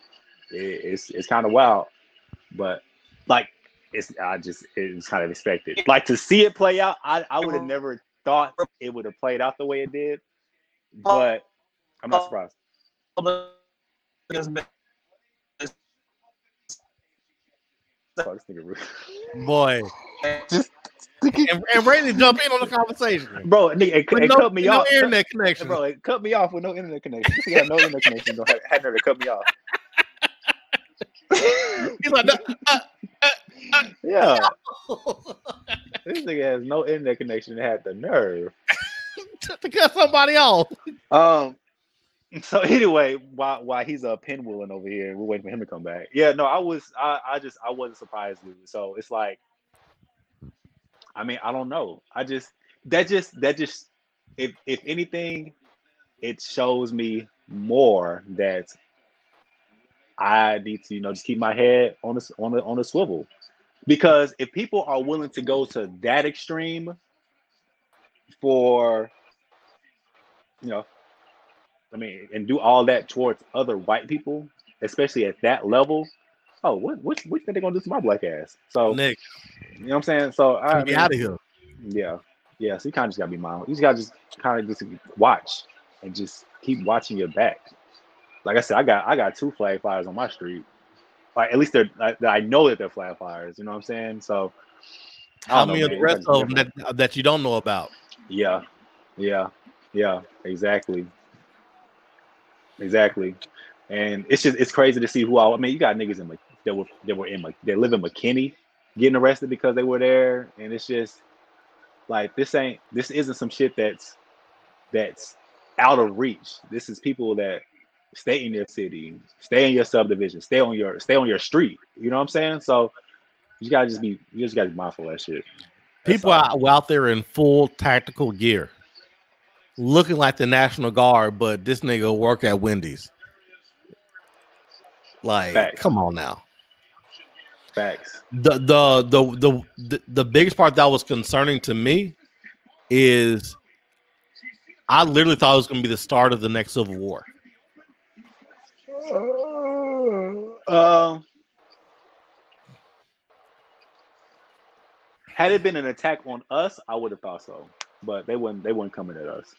It, it's it's kind of wild, but like it's I just it was kind of expected. Like to see it play out, I I would have uh-huh. never thought it would have played out the way it did, uh, but I'm not uh, surprised. Boy. Just and, and ready to jump in on the conversation. bro, nigga, it, With it no, cut me no off. internet connection. Bro, it cut me off with no internet connection. He had no internet connection. No, had, had to cut me off. He's like, uh, Yeah, uh, this nigga has no internet connection. and Had the nerve. to cut somebody off. Um. So anyway, while while he's uh pinwheeling over here, we're waiting for him to come back. Yeah, no, I was I I just I wasn't surprised. Lou. So it's like, I mean, I don't know. I just that just that just if if anything, it shows me more that I need to you know just keep my head on the on the on the swivel, because if people are willing to go to that extreme for you know I mean, and do all that towards other white people, especially at that level. Oh, what what what think they gonna do to my black ass? So Nick, you know what I'm saying? So I mean, out of here. yeah, yeah. So you kind of just gotta be mindful. You just gotta just kind of just watch and just keep watching your back. Like I said, I got I got two flag fires on my street. Like at least they're I, I know that they're flag fires. You know what I'm saying? So How many of the rest of them that, that you don't know about? Yeah, yeah, yeah, exactly, exactly. And it's just it's crazy to see who all. I mean, you got niggas in like that were that were in Mc- they live in McKinney getting arrested because they were there, and it's just like this ain't this isn't some shit that's that's out of reach. This is people that stay in your city, stay in your subdivision, stay on your stay on your street. You know what I'm saying? So you gotta just be you just gotta be mindful of that shit. People are out there in full tactical gear, looking like the National Guard, but this nigga work at Wendy's. Like, Facts. come on now. facts. The, the the the the the biggest part that was concerning to me is I literally thought it was going to be the start of the next civil war. Um, had it been an attack on us, I would have thought so. But they wouldn't. They weren't coming at us.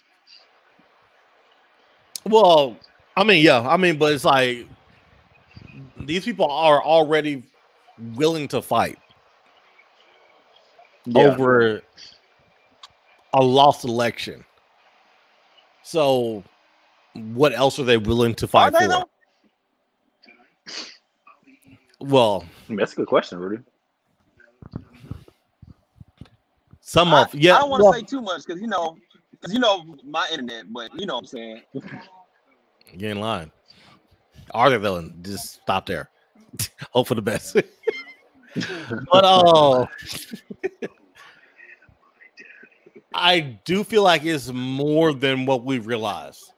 Well, I mean, yeah, I mean, but it's like these people are already willing to fight over a lost election. So, what else are they willing to fight for? Well, that's a good question, Rudy. some I, of yeah, I don't want to well, say too much because you know, because you know my internet, but you know what I'm saying. you ain't lying. Are they though? Just stop there. Hope for the best. but uh, I do feel like it's more than what we realize.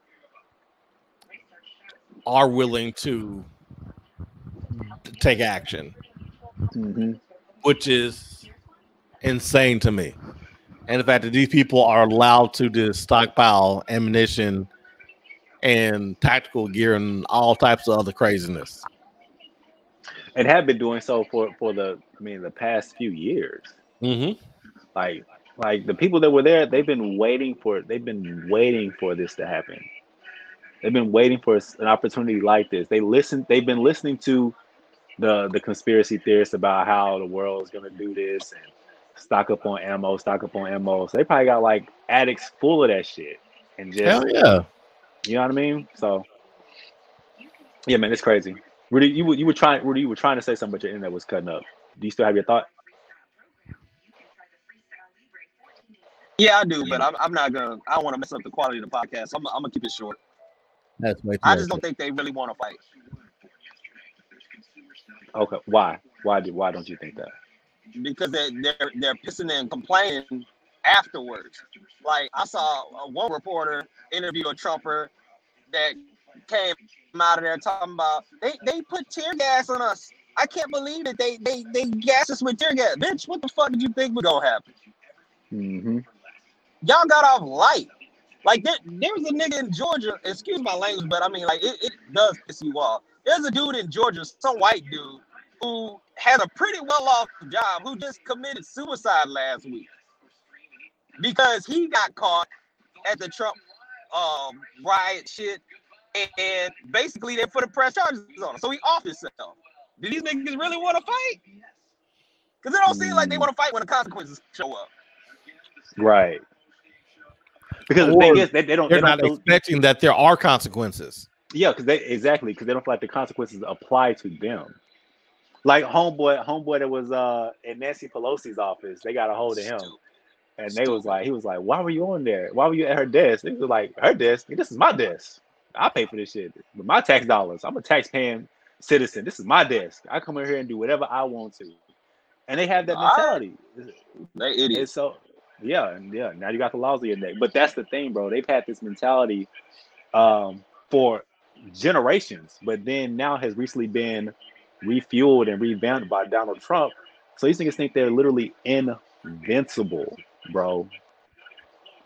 Are willing to take action, Mm-hmm. which is insane to me. And the fact that these people are allowed to just stockpile ammunition and tactical gear and all types of other craziness. And have been doing so for for the. I mean, the past few years. Mm-hmm. Like like the people that were there, they've been waiting for. They've been waiting for this to happen. They've been waiting for an opportunity like this. They listen. They've been listening to the the conspiracy theorists about how the world is gonna do this and stock up on ammo, stock up on ammo. So they probably got like attics full of that shit and just Hell yeah. You know what I mean. So yeah, man, it's crazy. Rudy, you were you were trying Rudy, you were trying to say something, but your internet was cutting up. Do you still have your thought? Yeah, I do, but I'm, I'm not gonna. I don't want to mess up the quality of the podcast. So I'm, I'm gonna keep it short. That's way I just don't think they really want to fight Okay, why? Why do why don't you think that? because they're they're they're pissing and complaining afterwards. Like I saw one reporter interview a Trumper that came out of there talking about they they put tear gas on us. I can't believe it. They they they gas us with tear gas. Bitch, what the fuck did you think was gonna happen? Mm-hmm. Y'all got off light. Like there, there was a nigga in Georgia. Excuse my language, but I mean, like it, it does piss you off. There's a dude in Georgia, some white dude, who had a pretty well off job, who just committed suicide last week because he got caught at the Trump um, riot shit, and basically they put a press charges on him, so he off himself. Do these niggas really want to fight? Because it don't seem like they want to fight when the consequences show up. Right. Because the thing is, they, they don't. They're they not don't feel- expecting that there are consequences. Yeah, because they exactly because they don't feel like the consequences apply to them. Like homeboy, homeboy that was uh in Nancy Pelosi's office, they got a hold of him, and they was like, he was like, "Why were you on there? Why were you at her desk?" He was like, "Her desk? This is my desk. I pay for this shit with my tax dollars. I'm a tax-paying citizen. This is my desk. I come in here and do whatever I want to." And they have that mentality. They idiots. so, yeah, and yeah, now you got the laws in your neck. But that's the thing, bro. They've had this mentality um, for generations, but then now has recently been refueled and revamped by Donald Trump. So these niggas think they're literally invincible, bro.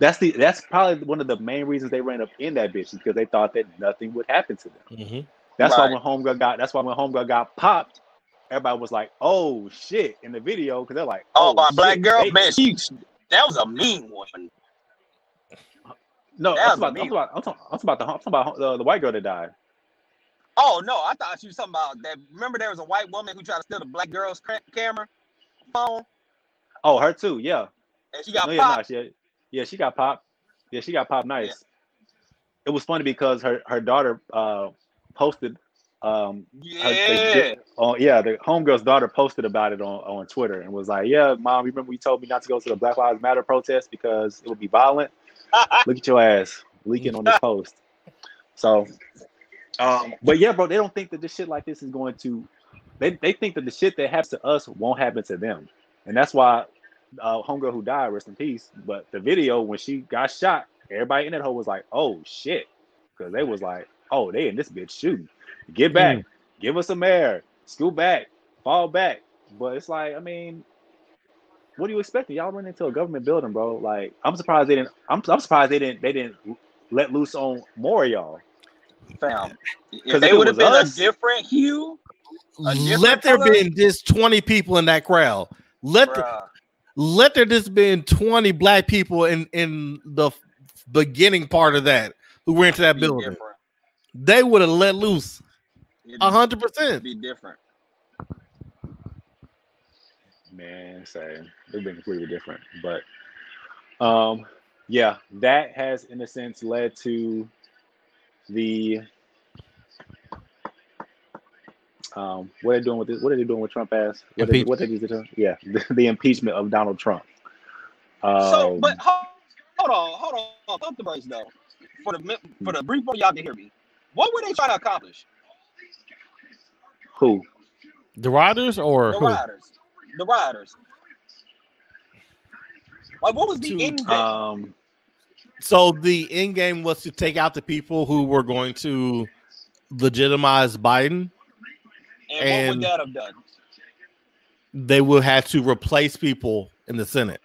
That's the that's probably one of the main reasons they ran up in that bitch is because they thought that nothing would happen to them. Mm-hmm. That's Right. why when Homegirl got that's why when Homegirl got popped, everybody was like, "Oh shit!" in the video because they're like, Oh, my shit, black girl, they- man, she that was a mean one. No, That I'm talking, about, I'm, talking about, I'm, talking, about the I'm talking about the, the white girl that died. Oh no, I thought you was talking about that. Remember, there was a white woman who tried to steal the black girl's camera phone, Oh, her too. Yeah. And she got no, yeah, nah, she, yeah, she got popped. Yeah, she got popped nice. It was funny because her her daughter uh posted um her, Yeah, oh yeah the homegirl's daughter posted about it on on Twitter and was like, yeah, mom, remember you told me not to go to the Black Lives Matter protest because it would be violent. Look at your ass leaking on this post. So, um, but yeah, bro, they don't think that this shit like this is going to. They they think that the shit that happens to us won't happen to them, and that's why uh, homegirl who died, rest in peace. But the video when she got shot, everybody in that hole was like, "Oh shit," because they was like, "Oh, they in this bitch shooting. Get back, give us some air, scoot back, fall back." But it's like, I mean, what do you expect? Y'all run into a government building, bro. Like, I'm surprised they didn't. I'm, I'm surprised they didn't. They didn't let loose on more of y'all. fam. 'Cause If if they it would have been us- a different hue, A different Let there color? been just 20 people in that crowd. Let the, bruh, let there just been 20 black people in in the beginning part of that who went into that building. different. They would have let loose hundred percent. be different. Man, same. They've been completely different. But um yeah, that has in a sense led to the um what are they doing with this? What are they doing with Trump ass? What they, what they do to Yeah, the, the impeachment of Donald Trump. Um, so, but hold, hold on, hold on, pump the brakes though. For the mi- for the brief one, y'all can hear me. What were they trying to accomplish? who? The riders or The who? riders, the riders. Like, what was the To, end game? Um So the end game was to take out the people who were going to legitimize Biden. And, what would that have done? They will have to replace people in the Senate.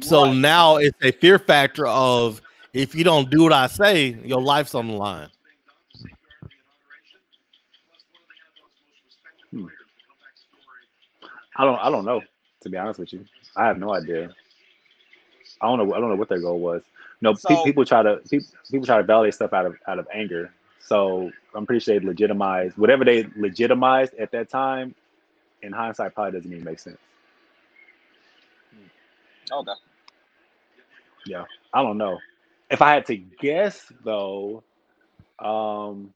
So Right. now it's a fear factor of if you don't do what I say, your life's on the line. Hmm. I don't I don't know, to be honest with you. I have no idea. I don't know I don't know what their goal was. No, pe- people try to people, people try to validate stuff out of out of anger. So I'm pretty sure they legitimized whatever they legitimized at that time. In hindsight, probably doesn't even make sense. Okay. Yeah, I don't know. If I had to guess, though, um,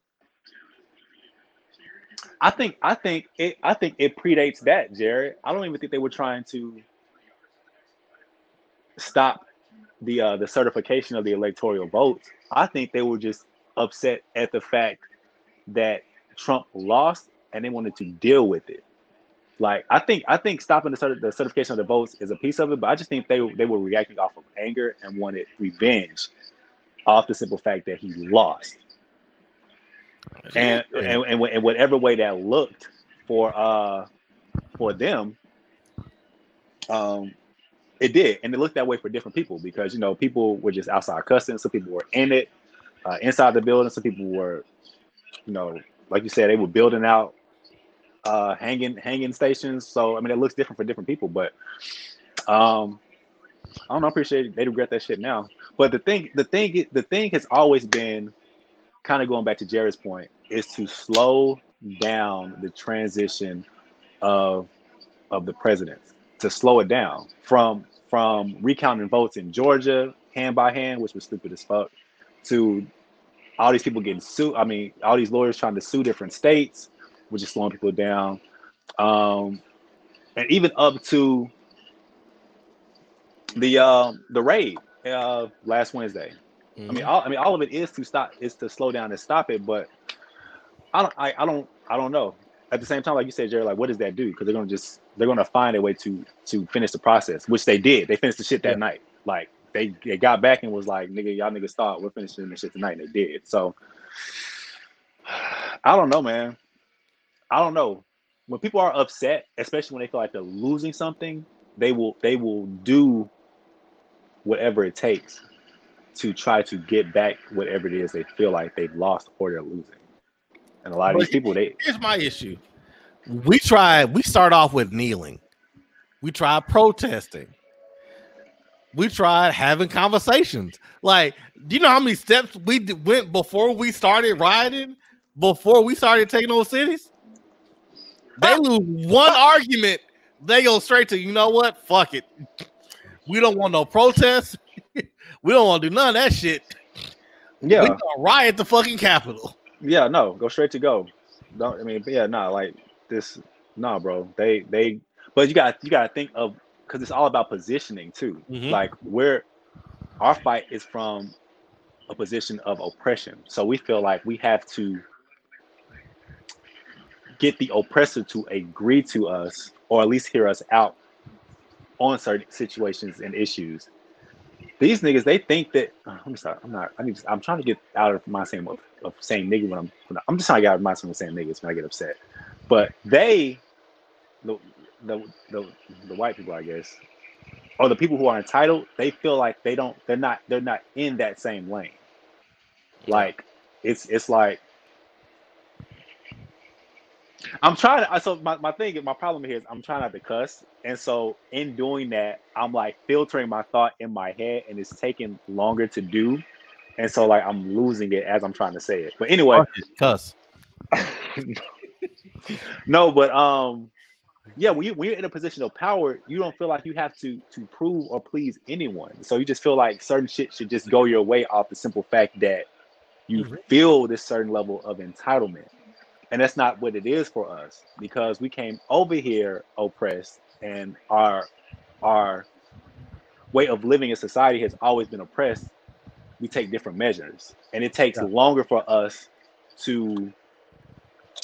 I think I think it I think it predates that, Jared. I don't even think they were trying to stop the uh, the certification of the electoral votes. I think they were just upset at the fact that Trump lost and they wanted to deal with it. Like I think I think stopping the, the certification of the votes is a piece of it, but I just think they they were reacting off of anger and wanted revenge off the simple fact that he lost. And and, and, and whatever way that looked for uh for them, um, It did, and it looked that way for different people because you know people were just outside cussing. Some people were in it, uh, inside the building. Some people were, you know, like you said, they were building out uh, hanging hanging stations. So I mean, it looks different for different people. But um, I don't know. Appreciate they regret that shit now. But the thing, the thing, the thing has always been kind of going back to Jared's point is to slow down the transition of of the president to slow it down from from recounting votes in Georgia hand by hand, which was stupid as fuck, to all these people getting sued. I mean, all these lawyers trying to sue different states, which is slowing people down. Um, and even up to the um the raid uh last Wednesday. I mean, all, I mean, all of it is to stop, is to slow down and stop it. But I don't, I, I don't, I don't know. At the same time, like you said, Jerry, like what does that do? Because they're gonna just, they're gonna find a way to to finish the process, which they did. They finished the shit that Yeah. night. Like they, they got back and was like, nigga, y'all niggas thought we're finishing this shit tonight, and they did. So I don't know, man. I don't know. When people are upset, especially when they feel like they're losing something, they will they will do whatever it takes to try to get back whatever it is they feel like they've lost or they're losing. And a lot of these people, they Here's my issue. We tried, we start off with kneeling. We tried protesting. We tried having conversations. Like, do you know how many steps we d- went before we started rioting? Before we started taking those cities? They lose one argument, they go straight to you know what? Fuck it. We don't want no protests. we don't want to do none of that shit. yeah, We gonna riot the fucking capital. yeah, no, go straight to go. Don't I mean, yeah, no, like this, nah, bro. They they, but you got you got to think of because it's all about positioning too. Mhm. Like we're our fight is from a position of oppression, so we feel like we have to get the oppressor to agree to us or at least hear us out on certain situations and issues. These niggas, they think that uh, I'm sorry, I'm not. I need. To, I'm trying to get out of my same of, of saying nigga when I'm. When I'm just trying to get out of my same of saying niggas when I get upset. But they, the the the, white people, I guess, or the people who are entitled, they feel like they don't. They're not. They're not in that same lane. Like it's it's like I'm trying to. So my, my thing, my problem here is I'm trying not to cuss, and so in doing that, I'm like filtering my thought in my head, and it's taking longer to do, and so like I'm losing it as I'm trying to say it. But anyway, Cuss. no, but um, yeah, when you when you're in a position of power, you don't feel like you have to to prove or please anyone. So you just feel like certain shit should just go your way off the simple fact that you Mhm. feel this certain level of entitlement. And that's not what it is for us because we came over here oppressed and our our way of living in society has always been oppressed. We take different measures. And it takes Yeah. longer for us to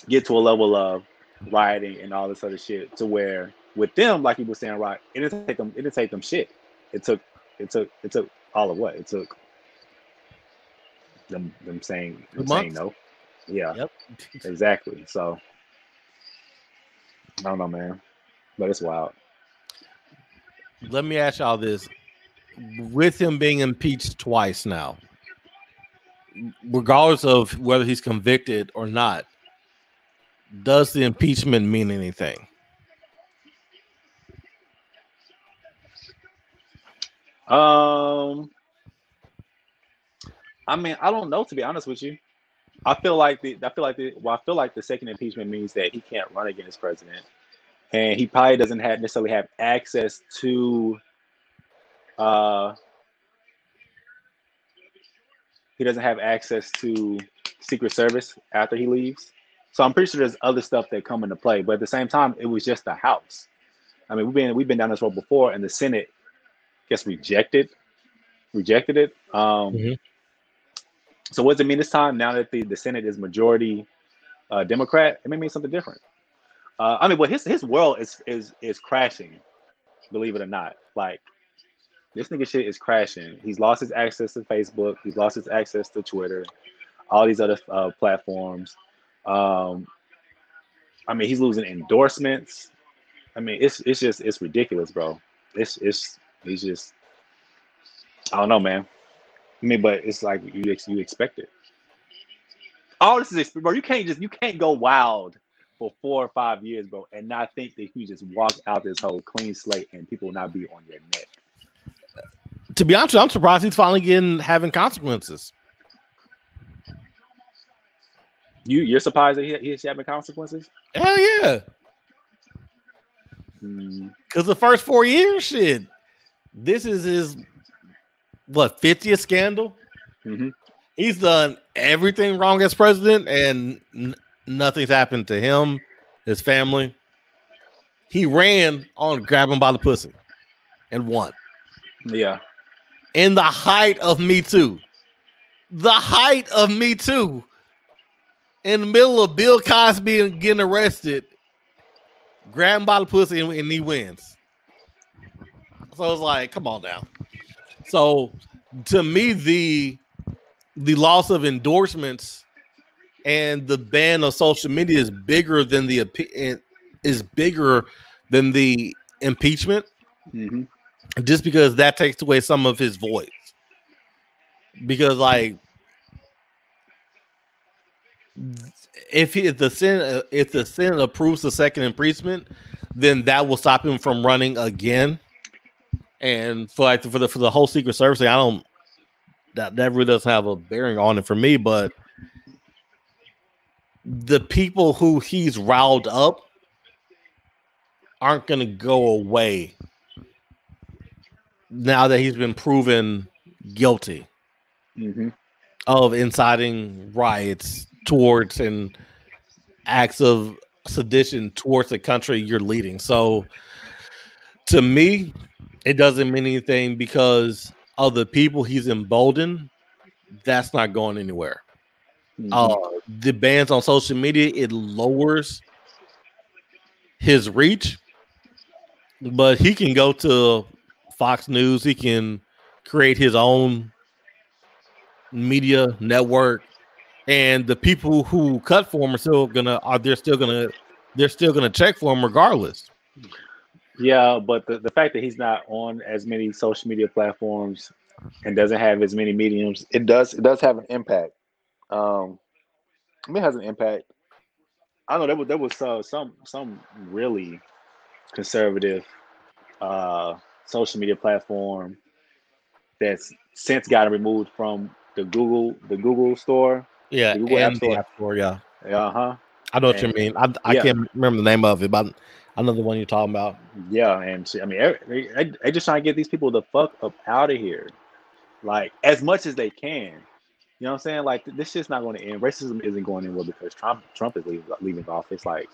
get to a level of rioting and all this other shit to where with them, like you were saying, right, it didn't take them, it didn't take them shit. It took, it took, it took all of what? It took them, them saying, them saying no. Yeah, Yep. exactly. So I don't know, man, but it's wild. Let me ask y'all this: with him being impeached twice now, regardless of whether he's convicted or not, does the impeachment mean anything? Um, I mean, I don't know to be honest with you. I feel like the I feel like the well, I feel like the second impeachment means that he can't run against president, and he probably doesn't have necessarily have access to. Uh, he doesn't have access to Secret Service after he leaves. So I'm pretty sure there's other stuff that come into play. But at the same time, it was just the House. I mean, we've been we've been down this road before, and the Senate gets rejected rejected it. Um, Mhm. So what does it mean this time? Now that the, the Senate is majority uh, Democrat, it may mean something different. Uh, I mean, but his his world is is is crashing, believe it or not. Like this nigga shit is crashing. He's lost his access to Facebook. He's lost his access to Twitter, all these other uh, platforms. Um, I mean, he's losing endorsements. I mean, it's it's just it's ridiculous, bro. It's it's He's just, I don't know, man. I mean, but it's like you ex- you expect it. All this is, bro. You can't just you can't go wild for four or five years, bro, and not think that you just walk out this whole clean slate and people will not be on your neck. To be honest, I'm surprised he's finally getting having consequences. You you're surprised that he, he's having consequences? Hell yeah. Mm, Because the first four years, shit, this is his what 50th scandal. mhm. He's done everything wrong as president, and n- nothing's happened to him, his family. He ran on grab him by the pussy and won Yeah. in the height of Me Too. The height of Me Too. In the middle of Bill Cosby getting arrested, grab him by the pussy and, and he wins. So it's like, come on now. So to me, the the loss of endorsements and the ban of social media is bigger than the is bigger than the impeachment hmm just because that takes away some of his voice. Because like if he, if the Senate if the Senate approves the second impeachment, then that will stop him from running again. And for like for the for the whole Secret Service, thing, I don't that that really doesn't have a bearing on it for me, but the people who he's riled up aren't gonna go away now that he's been proven guilty hmm of inciting riots towards and acts of sedition towards the country you're leading. So to me, it doesn't mean anything because of the people he's emboldened. That's not going anywhere. Mm-hmm. Uh, the bans on social media it lowers his reach, but he can go to Fox News. He can create his own media network, and the people who cut for him are still gonna are they're still gonna they're still gonna check for him regardless. Yeah, but the, the fact that he's not on as many social media platforms and doesn't have as many mediums, it does it does have an impact. Um, it has an impact. I know there was there was uh, some some really conservative uh, social media platform that's since gotten removed from the Google the Google store. Yeah, The Google App Store. App Store. Yeah, Uh huh. I know what you mean. I, I yeah. can't remember the name of it, but I know the one you're talking about. Yeah, and I mean, they, they, they just trying to get these people the fuck up out of here, like as much as they can. You know what I'm saying? Like this shit's not going to end. Racism isn't going anywhere because Trump Trump is leaving, leaving office. Like,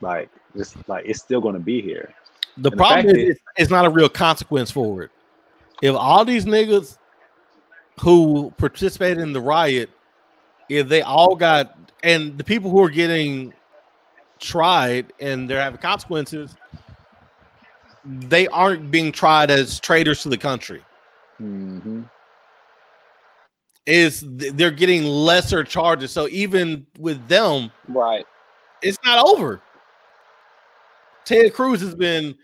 like this, like it's still going to be here. The And problem fact is it's, it's not a real consequence for it. If all these niggas who participated in the riot, if they all got and the people who are getting tried and they're having consequences, they aren't being tried as traitors to the country. hmm Is they're getting lesser charges. So even with them, Right. it's not over. Ted Cruz has been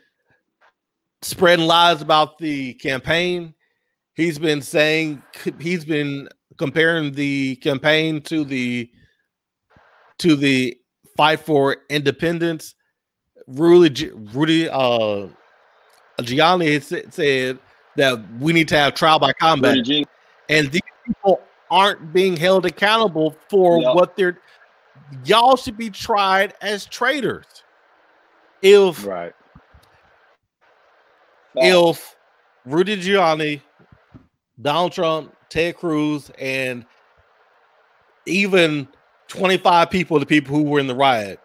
spreading lies about the campaign. He's been saying he's been comparing the campaign to the to the fight for independence. Rudy Rudy uh Gianni said that we need to have trial by combat, and these people aren't being held accountable for Yep. what they're. Y'all should be tried as traitors. If Right. if Rudy Giuliani, Donald Trump, Ted Cruz, and even 25 people, the people who were in the riot,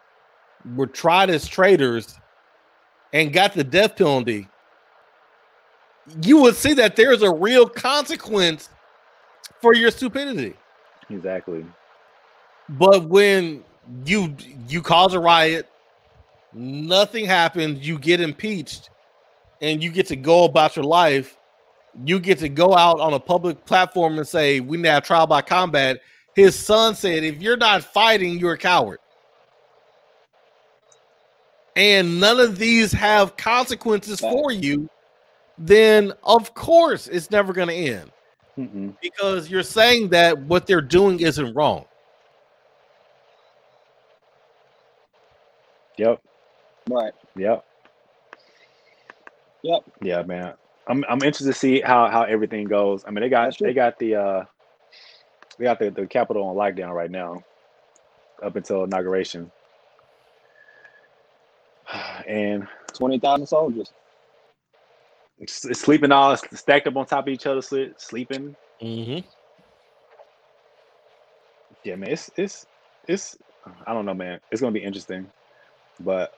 were tried as traitors and got the death penalty, you would see that there's a real consequence for your stupidity. Exactly. But when you you cause a riot, nothing happens, you get impeached, and you get to go about your life. You get to go out on a public platform and say, "We need to trial by combat." His son said, "If you're not fighting, you're a coward." And none of these have consequences for you. then of course it's never going to end Mm-mm. because you're saying that what they're doing isn't wrong. Yep. Right. Yep. Yep. Yeah, man. I'm I'm interested to see how how everything goes. I mean, they got That's true. they got the uh they got the, the Capitol on lockdown right now, up until inauguration. And Twenty thousand soldiers. it's, it's sleeping all stacked up on top of each other, sleeping. Mm-hmm. Yeah, man. It's it's it's I don't know, man. It's gonna be interesting, but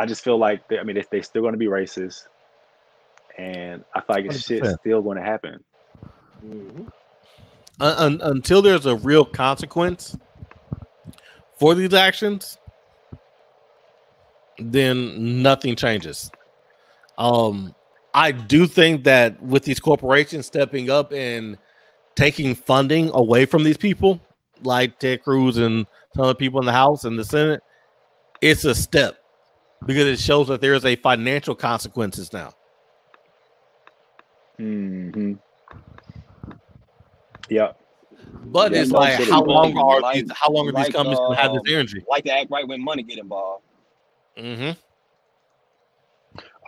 I just feel like they, I mean they they still gonna be racist, and I feel like it's shit's still gonna happen. Un- un- until there's a real consequence for these actions, then nothing changes. Um, I do think that with these corporations stepping up and taking funding away from these people, like Ted Cruz and some of the people in the House and the Senate, it's a step because it shows that there is a financial consequences now. hmm Yeah. But Yeah, it's no like, how long are like- these? How long are these companies to have this um, energy? Like to act right when money get involved. Mm-hmm.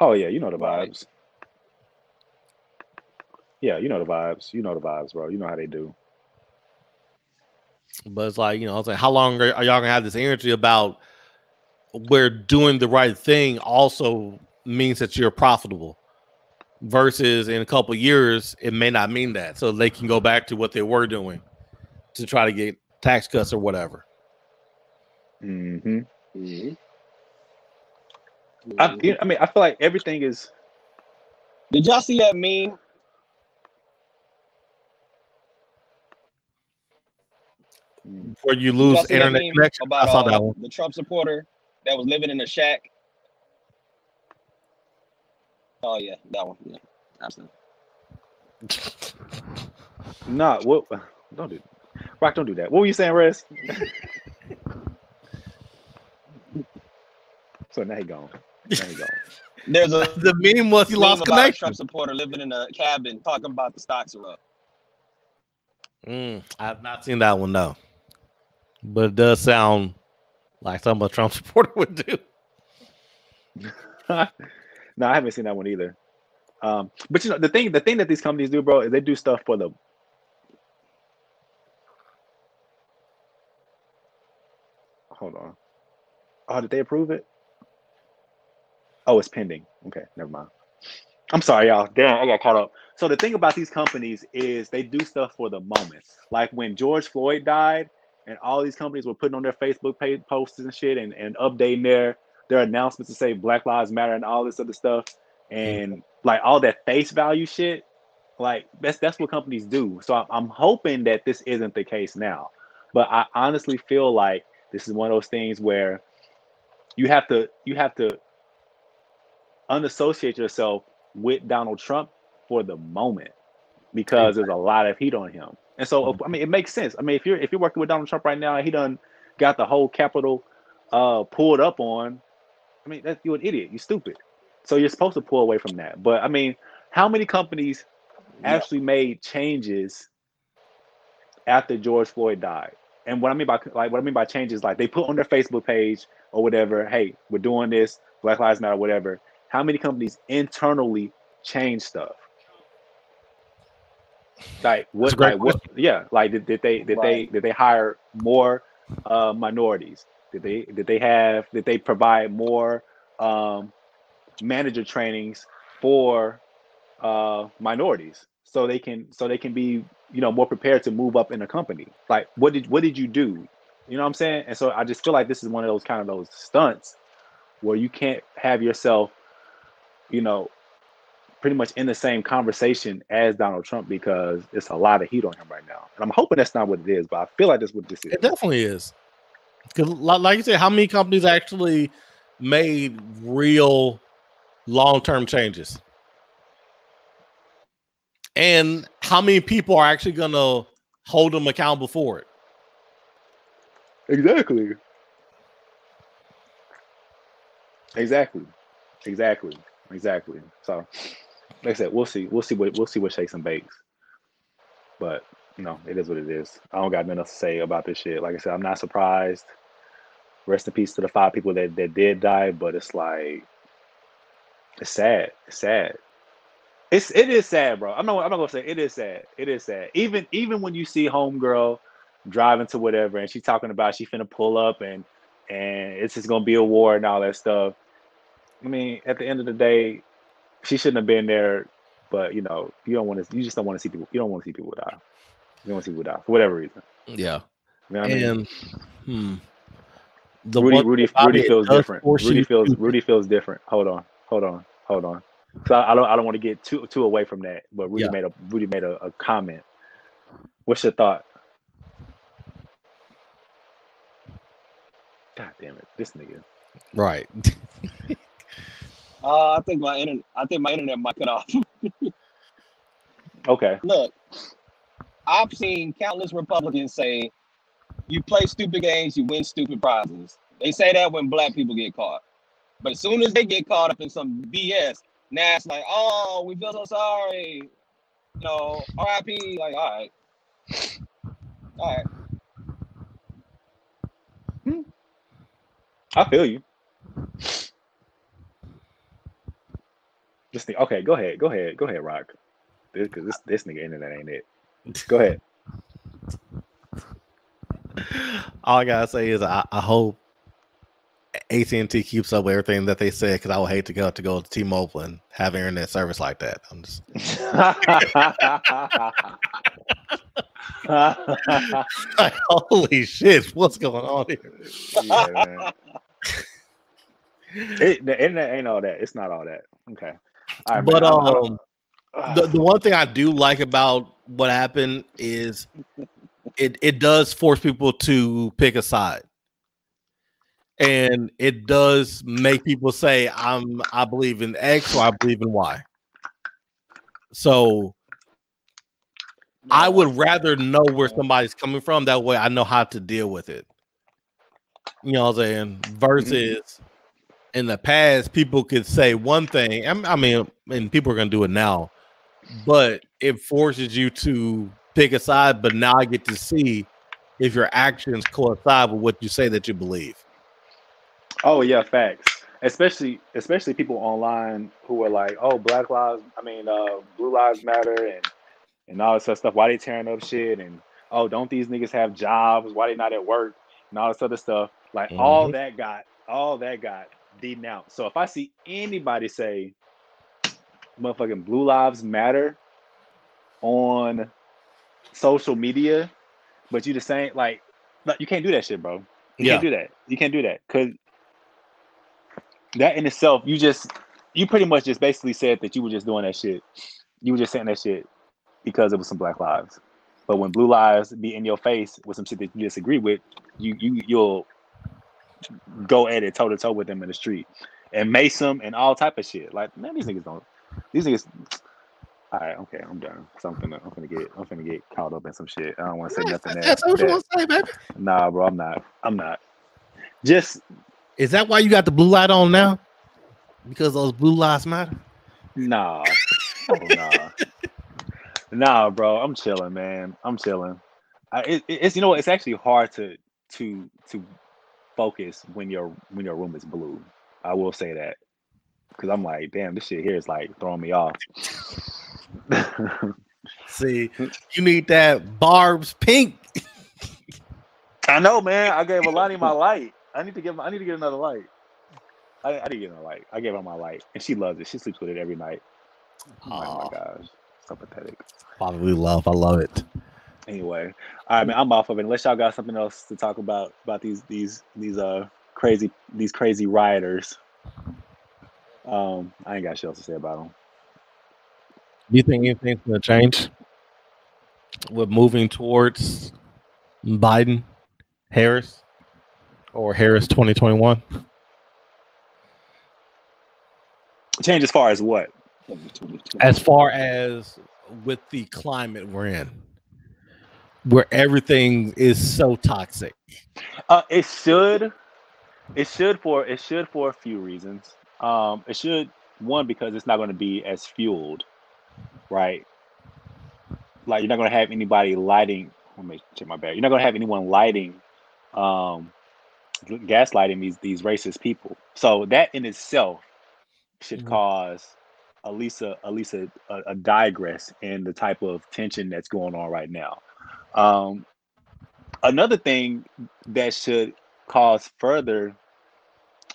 Oh yeah, you know the vibes. Yeah, you know the vibes. You know the vibes, bro. You know how they do. But it's like, you know, I was like, how long are, are y'all gonna have this energy about where doing the right thing also means that you're profitable versus in a couple years it may not mean that. So they can go back to what they were doing to try to get tax cuts or whatever. hmm Mm-hmm. I, you- I mean, I feel like everything is. Did y'all see that meme? Where you lose internet connection. about I saw uh, that one. the Trump supporter that was living in a shack? Oh yeah, that one. Yeah, absolutely. Nah, what? Don't do. Rock, don't do that. What were you saying, Rez? so now he gone. Now he gone. There's a The meme was he lost about a connection. Trump supporter living in a cabin talking about the stocks are up. Mm, I've not seen that one though, but it does sound like something a Trump supporter would do. no, I haven't seen that one either. Um, but you know the thing, the thing that these companies do, bro, is they do stuff for the. Hold on. Oh, did they approve it? Oh, it's pending. Okay, never mind. I'm sorry, y'all. Damn, I got caught up. So the thing about these companies is they do stuff for the moment. Like when George Floyd died, and all these companies were putting on their Facebook page posts and shit, and, and updating their their announcements to say Black Lives Matter and all this other stuff, and like all that face value shit. Like that's that's what companies do. So I'm, I'm hoping that this isn't the case now, but I honestly feel like this is one of those things where you have to you have to unassociate yourself with Donald Trump for the moment because there's a lot of heat on him. And so I mean it makes sense. I mean if you're if you're working with Donald Trump right now, he done got the whole Capitol uh pulled up on. I mean that's you're an idiot. You're stupid. So you're supposed to pull away from that. But I mean, how many companies Yeah. actually made changes after George Floyd died? And what I mean by like what I mean by changes, like they put on their Facebook page or whatever, hey, we're doing this, Black Lives Matter, whatever. How many companies internally change stuff? Like That's a what? great Like what? Yeah, like did, did they did they did they hire more uh, minorities? Did they did they have did they provide more um, manager trainings for uh, minorities so they can so they can be you know more prepared to move up in a company? Like what did what did you do? You know what I'm saying? And so I just feel like this is one of those kind of those stunts where you can't have yourself, you know, pretty much in the same conversation as Donald Trump because it's a lot of heat on him right now. And I'm hoping that's not what it is, but I feel like that's what this is. It definitely is. Because, like you said, how many companies actually made real long term changes? And how many people are actually going to hold them accountable for it? Exactly. Exactly. exactly, exactly. So, like I said, we'll see. We'll see what we'll see what shakes and bakes. But you know, it is what it is. I don't got nothing else to say about this shit. Like I said, I'm not surprised. Rest in peace to the five people that, that did die, but it's like it's sad. It's sad. It's it is sad, bro. I'm not I'm not gonna say it is sad. It is sad. Even even when you see homegirl driving to whatever and she's talking about she finna pull up and and it's just gonna be a war and all that stuff. I mean, at the end of the day, she shouldn't have been there. But you know, you don't want to. You just don't want to see people. You don't want to see people die. You don't want to see people die for whatever reason. Yeah. You know what I mean? And hmm, the Rudy, Rudy, Rudy it, it feels different. force Rudy feels, to- Rudy feels different. Hold on, hold on, hold on. So I, I don't, I don't want to get too, too away from that. But Rudy Yeah. made a, Rudy made a, a comment. What's your thought? God damn it, this nigga. Right. Uh, I think my internet. I think my internet might cut off. Okay, Look, I've seen countless Republicans say, "You play stupid games, you win stupid prizes." They say that when black people get caught, but as soon as they get caught up in some BS, now it's like, "Oh, we feel so sorry." You know, R.I.P. Like, all right, all right. Hmm. I feel you. This thing. Okay, go ahead, go ahead, go ahead, Rock. Because this, this nigga internet ain't it. Go ahead. All I gotta say is I, I hope AT and T keeps up with everything that they said because I would hate to go to go to T-Mobile and have internet service like that. I'm just like, holy shit, what's going on here? Yeah, man. It, the internet ain't all that. It's not all that. Okay. Right, But man, I'm- I'm- um, the, the one thing I do like about what happened is it it does force people to pick a side. And it does make people say, I'm I believe in X or I believe in Y. So I would rather know where somebody's coming from. That way I know how to deal with it. You know what I'm saying? Versus in the past, people could say one thing. I mean, and people are gonna do it now, but it forces you to pick a side. But now I get to see if your actions coincide with what you say that you believe. Oh yeah, facts. Especially especially people online who are like, oh, Black Lives, I mean, uh, Blue Lives Matter, and and all this other stuff. Why they tearing up shit? And oh, don't these niggas have jobs? Why they not at work? And all this other stuff. Like all Mhm. that got all that got denounced. So if I see anybody say, motherfucking Blue Lives Matter on social media, but you the same like, you can't do that shit, bro. You Yeah. can't do that. You can't do that because that in itself, you just you pretty much just basically said that you were just doing that shit. You were just saying that shit because it was some black lives. But when blue lives be in your face with some shit that you disagree with, you you you'll go at it toe to toe with them in the street and mace them and all type of shit. Like man, these niggas don't. These niggas. All right, okay, I'm done. So I'm gonna I'm gonna get I'm gonna get caught up in some shit. I don't want to say nothing. That, That's what you want to say, baby. nah, bro, I'm not. I'm not. Just Is that why you got the blue light on now? Because those blue lights matter. Nah, oh, nah, nah, bro. I'm chilling, man. I'm chilling. I, it, it- it's you know what? It's actually hard to to to focus when your when your room is blue. I will say that because I'm like, damn, this shit here is like throwing me off. See, you need that Barb's pink. I know, man. I gave Alani my light. I need to give. I need to get another light. I, I need to get another light. I gave her my light, and she loves it. She sleeps with it every night. I'm oh my gosh, so pathetic. Fatherly love. I love it. Anyway, right, mean, I'm off of it. Unless y'all got something else to talk about about these these these uh crazy these crazy rioters. Um, I ain't got shit else to say about them. Do you think anything's going to change with moving towards Biden, Harris, or Harris 2021? Change as far as what? As far as with the climate we're in, where everything is so toxic. Uh, it should, it should for it should for a few reasons. Um, it should one because it's not going to be as fueled, right? Like you're not going to have anybody lighting. Let me check my bag. You're not going to have anyone lighting, um, gaslighting these these racist people. So that in itself should Mhm. cause at least a at least a, a, a digress in the type of tension that's going on right now. Um, another thing that should cause further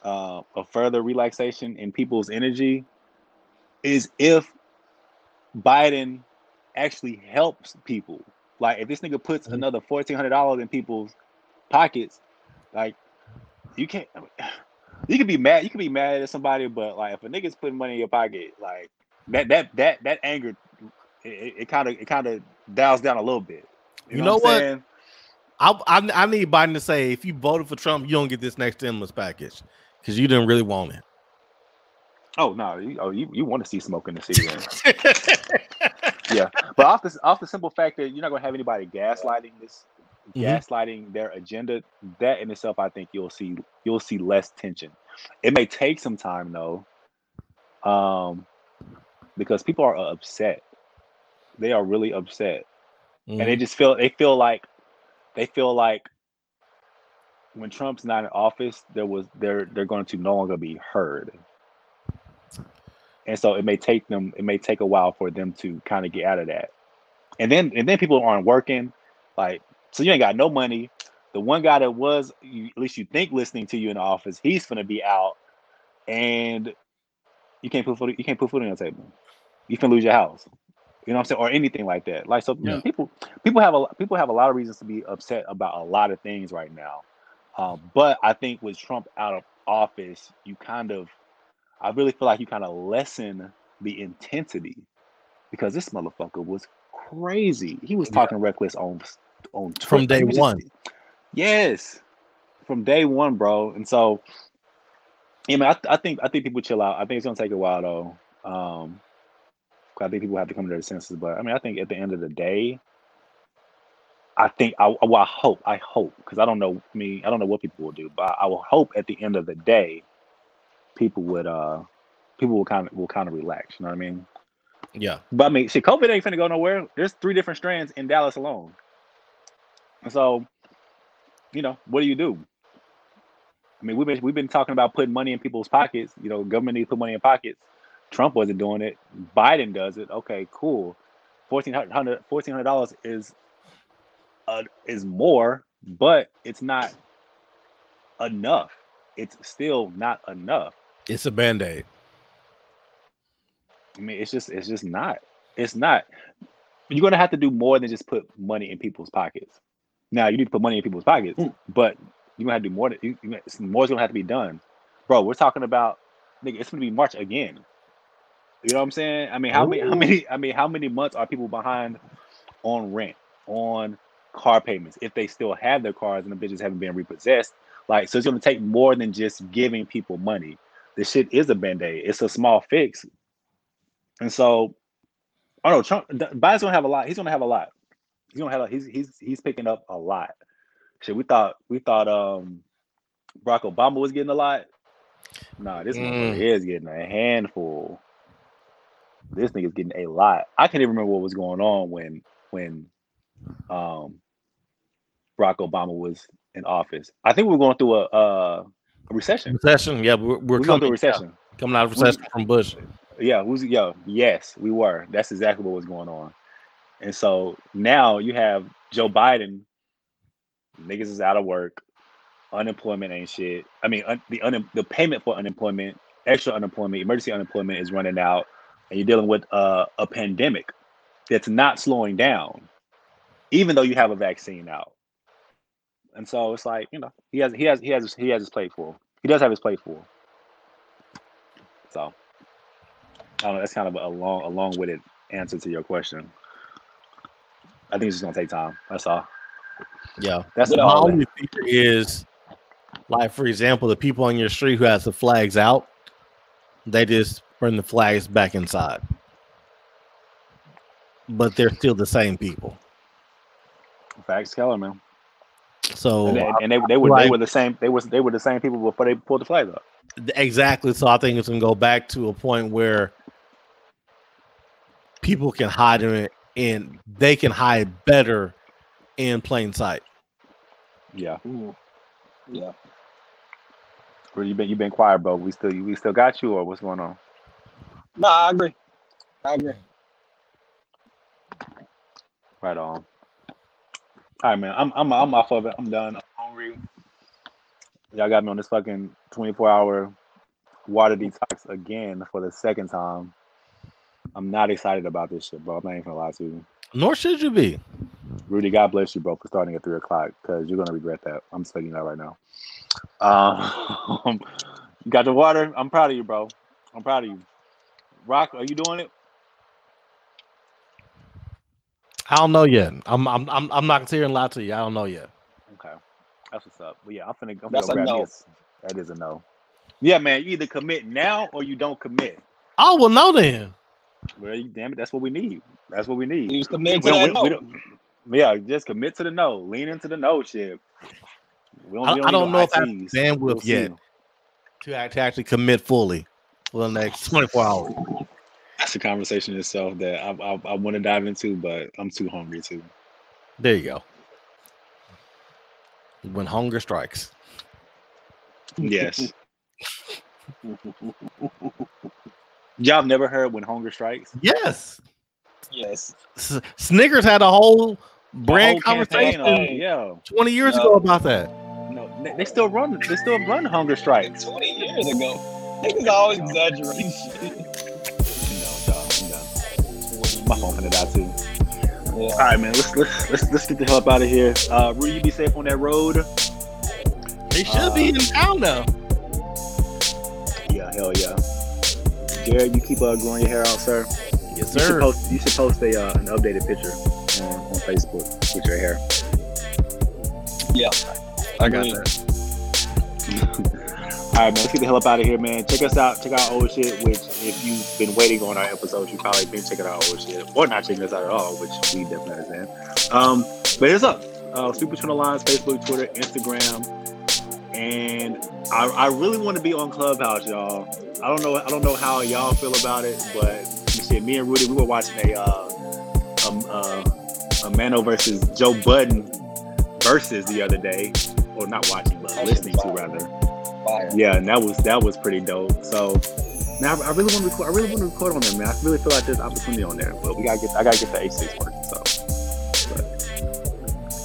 uh, a further relaxation in people's energy is if Biden actually helps people. Like if this nigga puts Mhm. another fourteen hundred dollars in people's pockets, like you can't. You can be mad. You can be mad at somebody, but like if a nigga's putting money in your pocket, like that that that that anger, it kind of it kind of dials down a little bit. You know I'm what? I, I I need Biden to say if you voted for Trump, you don't get this next stimulus package because you didn't really want it. Oh no! You, oh, you, you want to see smoke in the city? yeah, but off the off the simple fact that you're not gonna have anybody gaslighting this, Mhm. gaslighting their agenda. That in itself, I think you'll see you'll see less tension. It may take some time though, um, because people are upset. They are really upset, and they Mhm. just feel they feel like they feel like when Trump's not in office, there was they're they're going to no longer be heard. And so it may take them, it may take a while for them to kind of get out of that. And then and then people aren't working, like so you ain't got no money. The one guy that was you, at least you think listening to you in the office, he's gonna be out, and you can't put food, you can't put food on your table. You can lose your house. You know what I'm saying, or anything like that. Like so, Yeah. people people have a people have a lot of reasons to be upset about a lot of things right now. Um, but I think with Trump out of office, you kind of, I really feel like you kind of lessen the intensity because this motherfucker was crazy. He was Yeah. talking reckless on on From Twitter. He day just- one. yes, from day one, bro. And so, yeah, man, I, I think I think people chill out. I think it's gonna take a while though. Um, I think people have to come to their senses. But I mean, I think at the end of the day, I think I well, I hope I hope because I don't know me. I don't know what people will do, but I will hope at the end of the day, people would uh people will kind of will kind of relax. You know what I mean? Yeah. But I mean, see, COVID ain't finna go nowhere. There's three different strands in Dallas alone. And so, you know, what do you do? I mean, we've been we've been talking about putting money in people's pockets. You know, government needs to put money in pockets. Trump wasn't doing it. Biden does it. Okay, cool. $1,400, is uh, is more, but it's not enough. It's still not enough. It's a band-aid. I mean, it's just it's just not. It's not. You're gonna have to do more than just put money in people's pockets. Now you need to put money in people's pockets, but you're gonna have to do more. Than, you, you- more's gonna have to be done, bro. We're talking about nigga. It's gonna be March again. You know what I'm saying? I mean, how many? How many? I mean, how many months are people behind on rent, on car payments, if they still have their cars and the bitches haven't been repossessed? Like, so it's gonna take more than just giving people money. This shit is a band aid. It's a small fix, and so, I don't know. Trump, Biden's gonna have a lot. He's gonna have a lot. He's gonna have. A, he's he's he's picking up a lot. Shit, we thought we thought um Barack Obama was getting a lot. Nah, this Mm. is getting a handful. This nigga's getting a lot. I can't even remember what was going on when when um Barack Obama was in office. I think we were going through a, a, a recession. Recession. Yeah, we're, we're We were coming through a recession. coming out of recession from Bush. Yeah, who's yo? Yes, we were. That's exactly what was going on. And so now you have Joe Biden. Niggas is out of work. Unemployment ain't shit. I mean, un, the un, the payment for unemployment, extra unemployment, emergency unemployment is running out, and you're dealing with uh, a pandemic that's not slowing down, even though you have a vaccine out. And so it's like you know he has he has he has he has his plate full. He does have his plate full. So. I don't know. That's kind of a long, a long-winded answer to your question. I think it's just gonna take time. That's all. Yeah. That's My all. only fear is, like for example, the people on your street who has the flags out, they just bring the flags back inside, but they're still the same people. Facts, Keller, man. So and, they, and they, they were Like- they were the same they was they were the same people before they pulled the flag up. exactly. So I think it's gonna go back to a point where people can hide in it, and they can hide better in plain sight. Yeah, Mm. Yeah. Where you been you been quiet, bro. We still we still got you, or what's going on? No, I agree. I agree. Right on. All right, man. I'm I'm I'm off of it. I'm done. I'm hungry. Y'all got me on this fucking 24 hour water detox again for the second time. I'm not excited about this shit, bro. I'm not even gonna lie to you. Nor should you be. Rudy, God bless you, bro, for starting at three o'clock because you're gonna regret that. I'm just telling you that right now. Um, you got the water. I'm proud of you, bro. I'm proud of you. Rock, are you doing it? I don't know yet. I'm I'm I'm, I'm not gonna sit here and lie to you. I don't know yet. Okay, that's what's up. But yeah, I'm finna, I'm That's finna a grab me no. a s- That is a no. Yeah, man. You either commit now or you don't commit. Oh well, no then. Well, damn it, that's what we need. That's what we need. He was committed We to don't- that we- we no. don't- yeah, just commit to the no. Lean into the no shit. We I- we I don't need know if I have bandwidth We'll see. yet. To, act, to actually commit fully for the next 24 hours. That's a conversation itself that I, I, I want to dive into, but I'm too hungry too. There you go. When hunger strikes. Yes. Y'all have never heard when hunger strikes? Yes. Yes. S- Snickers had a whole brand The whole conversation on- yeah. 20 years No. ago about that. No, they, they still run. They still run hunger strikes. 20 years ago. Niggas always exaggerate shit. My phone finna die too. Yeah. All right, man. Let's let's let's, let's get the hell up out of here. Uh, Rudy, you be safe on that road. They should be in town now. Yeah, hell yeah. Jared, you keep uh, growing your hair out, sir. Yes, You should sir. post. You should post a uh, an updated picture on, on Facebook with your hair. Yeah. I got Agreed. that. All right, man. Let's get the hell up out of here, man. Check us out. Check out old shit. Which, if you've been waiting on our episodes, you probably been checking out old shit, or not checking us out at all, which we definitely understand. Um, but it's up. Uh, Super Channel Lines, Facebook, Twitter, Instagram, and I, I really want to be on Clubhouse, y'all. I don't know. I don't know how y'all feel about it, but shit, me and Rudy, we were watching a uh, um, uh, a Mano versus Joe Budden versus the other day, or not watching, but listening to rather. Fire. Yeah, and that was that was pretty dope. So now I really want to record. I really want to record on there, man. I really feel like there's opportunity on there, but we gotta get. I gotta get the H6 working. So, but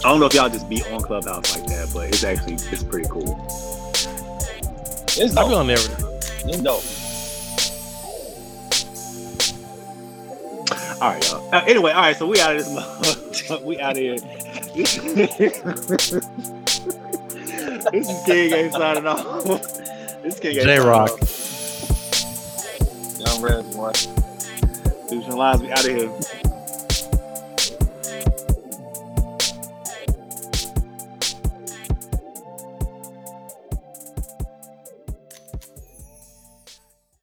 I don't know if y'all just be on Clubhouse like that, but it's actually it's pretty cool. It's I'll be dope. on there. It's dope. All right, y'all. Uh, anyway, all right. So we out of this. we out of here. this is King ain't signing off. This King ain't J-Rock. signing off. Young Red, boy. Fusion Lines, we out of here.